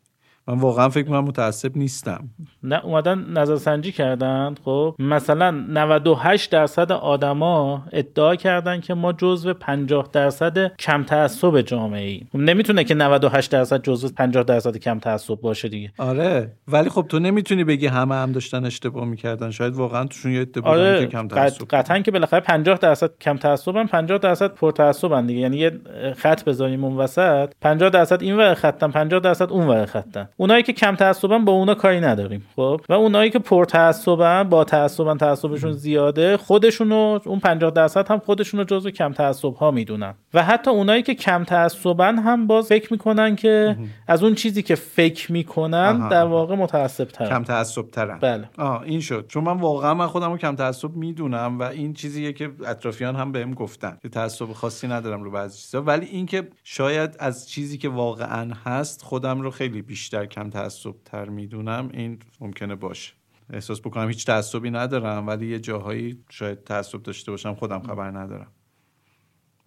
من واقعا فکر می‌کنم متعصب نیستم. نه اومدن نظرسنجی کردن. خب مثلا 98 درصد آدما ادعا کردن که ما جزو 50 درصد کم تعصب جامعه ایم خب نمی‌تونه که 98 درصد جزو 50 درصد کم تعصب باشه دیگه. آره ولی خب تو نمی‌تونی بگی همه هم داشتن اشتباه می‌کردن. شاید واقعا توشون یه ادعا آره که کم تعصب. قطعا که بالاخره 50 درصد کم تعصبن 50 درصد پر تعصبن دیگه. یعنی یه خط بذاریم اون وسط. 50 درصد این ور خطن 50 درصد اون ور خطن. اونایی که کم تعصبن با اونا کاری نداریم خب؟ و اونایی که پر تعصبن با تعصبن تعصبشون زیاده خودشونو اون 50 درصد هم خودشونو جزو کم تعصب ها می‌دونن. و حتی اونایی که کم تعصبن هم باز فکر می‌کنن که از اون چیزی که فکر می‌کنن در. واقع متعصب ترن کم تعصب ترن بله. آه این شد. چون من واقعا من خودم رو کم تعصب می‌دونم و این چیزیه که اطرافیان هم بهم گفتن که تعصب خاصی ندارم رو بعضی چیزا. ولی اینکه شاید از چیزی که واقعا هست خودم رو خیلی بیشتر کم تعصب تر می‌دونم این ممکنه باشه. احساس بکنم هیچ تعصبی ندارم ولی یه جاهایی شاید تعصب داشته باشم خودم خبر ندارم.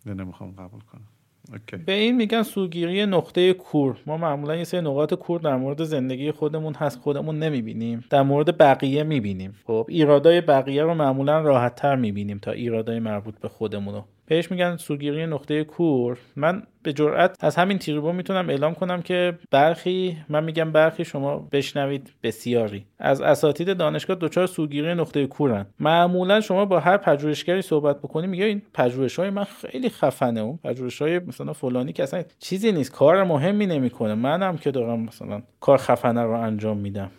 نمی‌خوام قبول کنم. اوکی. به این میگن سوگیری نقطه کور. ما معمولا یه سری نقاط کور در مورد زندگی خودمون هست خودمون نمی‌بینیم. در مورد بقیه می‌بینیم. خب ایرادای بقیه رو معمولا راحت تر می‌بینیم تا ایرادای مربوط به خودمون رو. بهش میگن سوگیری نقطه کور. من به جرئت از همین تریبون می‌تونم اعلام کنم که برخی من میگم برخی شما بشنوید بسیاری. از اساتید دانشگاه دچار سوگیری نقطه کورن. معمولا شما با هر پژوهشگری صحبت بکنی میگه این پژوهش های من خیلی خفنه. اون پژوهش های مثلا فلانی که اصلا چیزی نیست. کار مهمی نمی‌کنه. منم که دارم مثلا کار خفنه رو انجام میدم.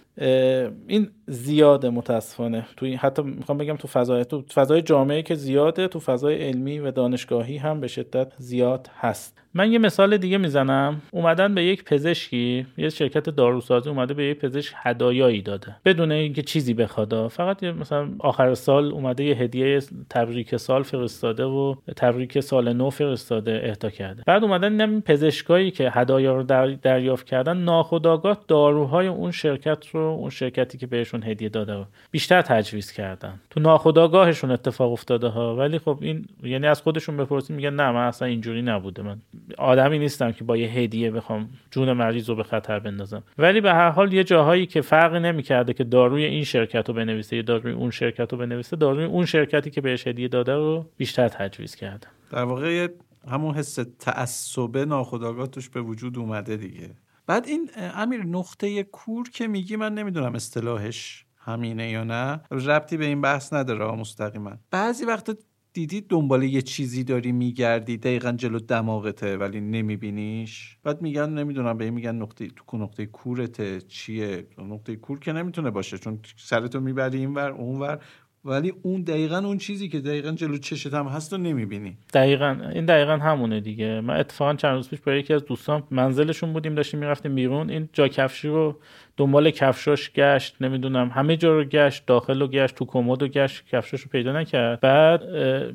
این زیاده متاسفانه. توی حتی می‌خوام بگم تو فضای تو فضای جامعه که زیاده تو فضای علمی و دانشگاهی هم به شدت زیاد هست. من یه مثال دیگه می‌زنم. اومدن به یک پزشکی یه شرکت داروسازی اومده به یک پزشک هدایایی داده. بدون اینکه چیزی بخواد. فقط یه مثلا آخر سال اومده یه هدیه تبریک سال فرستاده و تبریک سال نو فرستاده اهدا کرده. بعد اومدن این پزشکایی که هدایا رو در دریافت کردن ناخودآگاه داروهای اون شرکت رو اون شرکتی که بهشون هدیه داده رو بیشتر تجویز کردن. تو ناخودآگاهشون اتفاق افتاده ها. ولی خب این یعنی از خودشون بپرسیم میگن نه من اصلا اینجوری نبوده. من آدمی نیستم که با یه هدیه بخوام جون مریض رو به خطر بندازم. ولی به هر حال یه جاهایی که فرقی نمی‌کرده که داروی این شرکت رو بنویسه یا داروی اون شرکت رو بنویسه داروی اون شرکتی که بهش هدیه داده رو بیشتر تجویز کردن در واقع همون حس تعصبه ناخودآگاه به وجود اومده دیگه. بعد این امیر نقطه کور که میگی من نمی‌دونم اصطلاحش همینه یا نه. ربطی به این بحث نداره مستقیما. بعضی وقتا دیدی دنبال یه چیزی داری میگردی؟ دقیقا جلو دماغته ولی نمیبینیش؟ بعد میگن نمی‌دونم به این میگن نقطه تو نقطه کورته. چیه؟ نقطه کور که نمی‌تونه باشه چون سرتو می‌بری اینور اونور. ولی اون دقیقا اون چیزی که دقیقا جلو چشت هم هست رو نمی‌بینی. دقیقا. این دقیقا همونه دیگه. من اتفاقا چند روز پیش با یکی از دوستان منزلشون بودیم داشتیم می‌رفتیم بیرون. این جا کفشی رو دنبال کفشاش گشت نمی‌دونم همه جا رو گشت داخل رو گشت تو کمد رو گشت کفشاش رو پیدا نکرد. بعد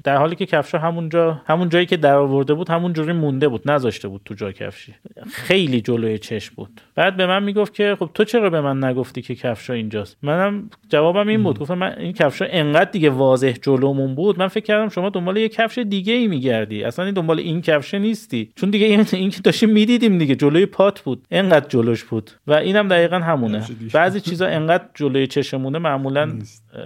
در حالی که کفشا همونجا همون جایی که در آورده بود همون جوری مونده بود نذاشته بود تو جا کفشی. خیلی جلوی چشم بود. بعد به من می‌گفت که خب تو چرا به من نگفتی که کفشا اینجاست؟ منم جوابم این بود. گفتم من این کفشا انقدر دیگه واضح جلومون بود من فکر کردم شما دنبال یه کفش دیگه ای میگردی. اصلا این دنبال این کفش نیستی. چون دیگه این, این که داشتیم می‌دیدیم دیگه جلوی پات بود. انقدر جلوش بود. و اینم دقیقا همونه. بعضی چیزا انقدر جلوی چشمونه معمولا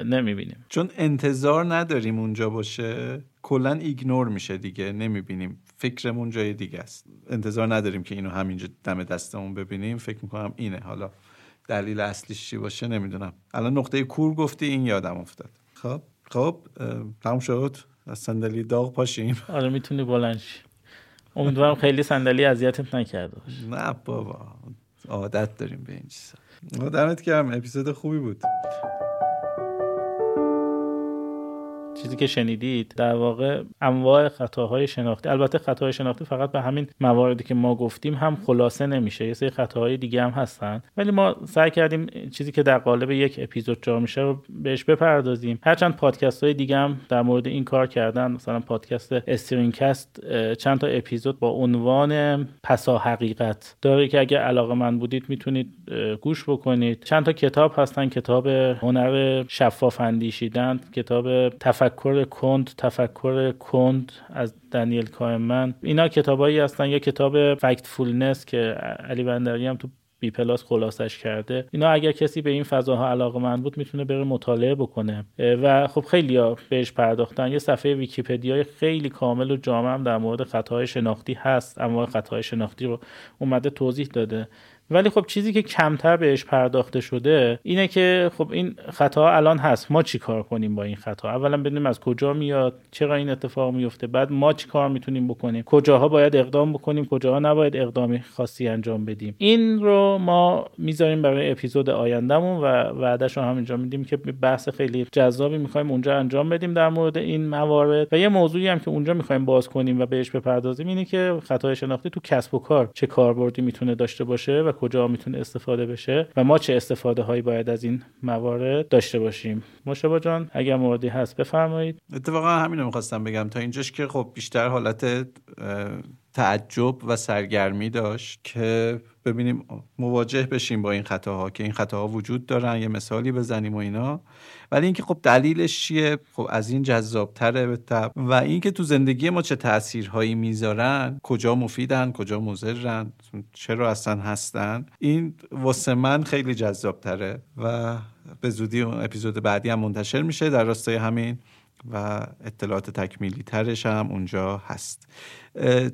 نمی‌بینیم. چون انتظار نداریم اونجا باشه کلا ایگنور میشه دیگه نمی‌بینیم. فکرمون جای دیگه است. انتظار نداریم که اینو همینجا دم دستمون ببینیم. فکر می‌کنم اینه. حالا دلیل اصلیش چی باشه نمی‌دونم. الان نقطه کور گفتی این یادم افتاد. خب خب اه، تموم شد. از صندلی داغ پاشیم. *laughs* آره می‌تونی بلند امیدوارم خیلی صندلی اذیتت نکرده باشه نه بابا عادت داریم به این چیزا. دمت گرم اپیزود خوبی بود. چیزی که شنیدید در واقع انواع خطاهای شناختی البته خطاهای شناختی فقط به همین مواردی که ما گفتیم هم خلاصه نمیشه یه سری خطاهای دیگه هم هستن. ولی ما سعی کردیم چیزی که در قالب یک اپیزود جا میشه رو بهش بپردازیم. هرچند پادکست های دیگه هم در مورد این کار کردن مثلا پادکست استرینکست چند تا اپیزود با عنوان پسا حقیقت. داره که اگه علاقه مند بودید می‌تونید گوش بکنید. چند تا کتاب هستن کتاب هنر شفاف اندیشیدن کتاب تفکر تند تفکر کند از دنیل کانمن. اینا کتابایی هستن. یا کتاب Factfulness که علی بندری هم تو بی پلاس خلاصش کرده. اینا اگر کسی به این فضاها علاقه مند بود می‌تونه بره مطالعه بکنه. و خب خیلی ها بهش پرداختن. یه صفحه ویکیپدیا خیلی کامل و جامع هم در مورد خطاهای شناختی هست. اما خطاهای شناختی رو اومده توضیح داده. ولی خب چیزی که کمتر بهش پرداخته شده اینه که خب این خطا الان هست. ما چی کار کنیم با این خطا اولا بدونیم از کجا میاد چرا این اتفاق میفته؟ بعد ما چی کار می‌تونیم بکنیم؟ کجاها باید اقدام بکنیم کجاها نباید اقدامی خاصی انجام بدیم؟ این رو ما می‌ذاریم برای اپیزود آیندهمون و وعدهش رو همینجا میدیم که بحث خیلی جذابی می‌خوایم اونجا انجام بدیم در مورد این موارد. و یه موضوعی هم که اونجا می‌خوایم باز کنیم و بهش بپردازیم اینه که خطای شناختی تو کسب و کار چه کاربردی می‌تونه داشته باشه و کجا می‌تونه استفاده بشه و ما چه استفاده هایی باید از این موارد داشته باشیم. مشابه جان اگر موردی هست بفرمایید. اتفاقا همین رو می‌خواستم بگم. تا اینجاش که خب بیشتر حالت تعجب و سرگرمی داشت که ببینیم مواجه بشیم با این خطاها که این خطاها وجود دارن یه مثالی بزنیم و اینا. ولی اینکه خب دلیلش چیه؟ خب از این جذابتره به تب و اینکه تو زندگی ما چه تاثیرهایی می‌ذارن کجا مفیدن کجا مضرن چرا اصلا هستن این واسه من خیلی جذابتره. و به زودی اپیزود بعدی هم منتشر میشه. در راستای همین و اطلاعات تکمیلی ترش هم اونجا هست.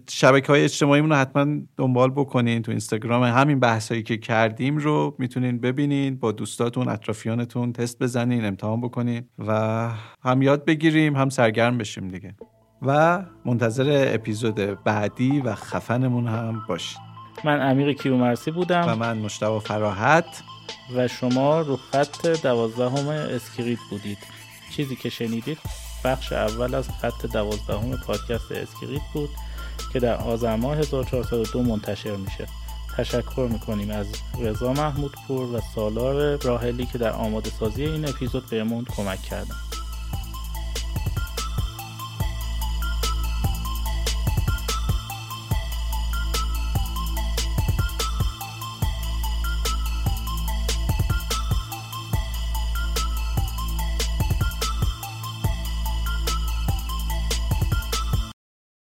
شبکه های اجتماعیمون رو حتما دنبال بکنین تو اینستاگرام. همین بحثایی که کردیم رو می‌تونین ببینین با دوستاتون اطرافیانتون تست بزنین امتحان بکنین و هم یاد بگیریم هم سرگرم بشیم دیگه. و منتظر اپیزود بعدی و خفنمون هم باشین. من امیر کیومرسی بودم. و من مشتبه فراحت و شما رو خط دوازدهم اسکریت بودید. چیزی که شنیدید؟ بخش اول از خط دوازدهم پادکست اسکریت بود که در آذر ماه 1402 منتشر میشه. تشکر می‌کنیم از رضا محمود پور و سالار راهلی که در آماده سازی این اپیزود بهمون کمک کردن.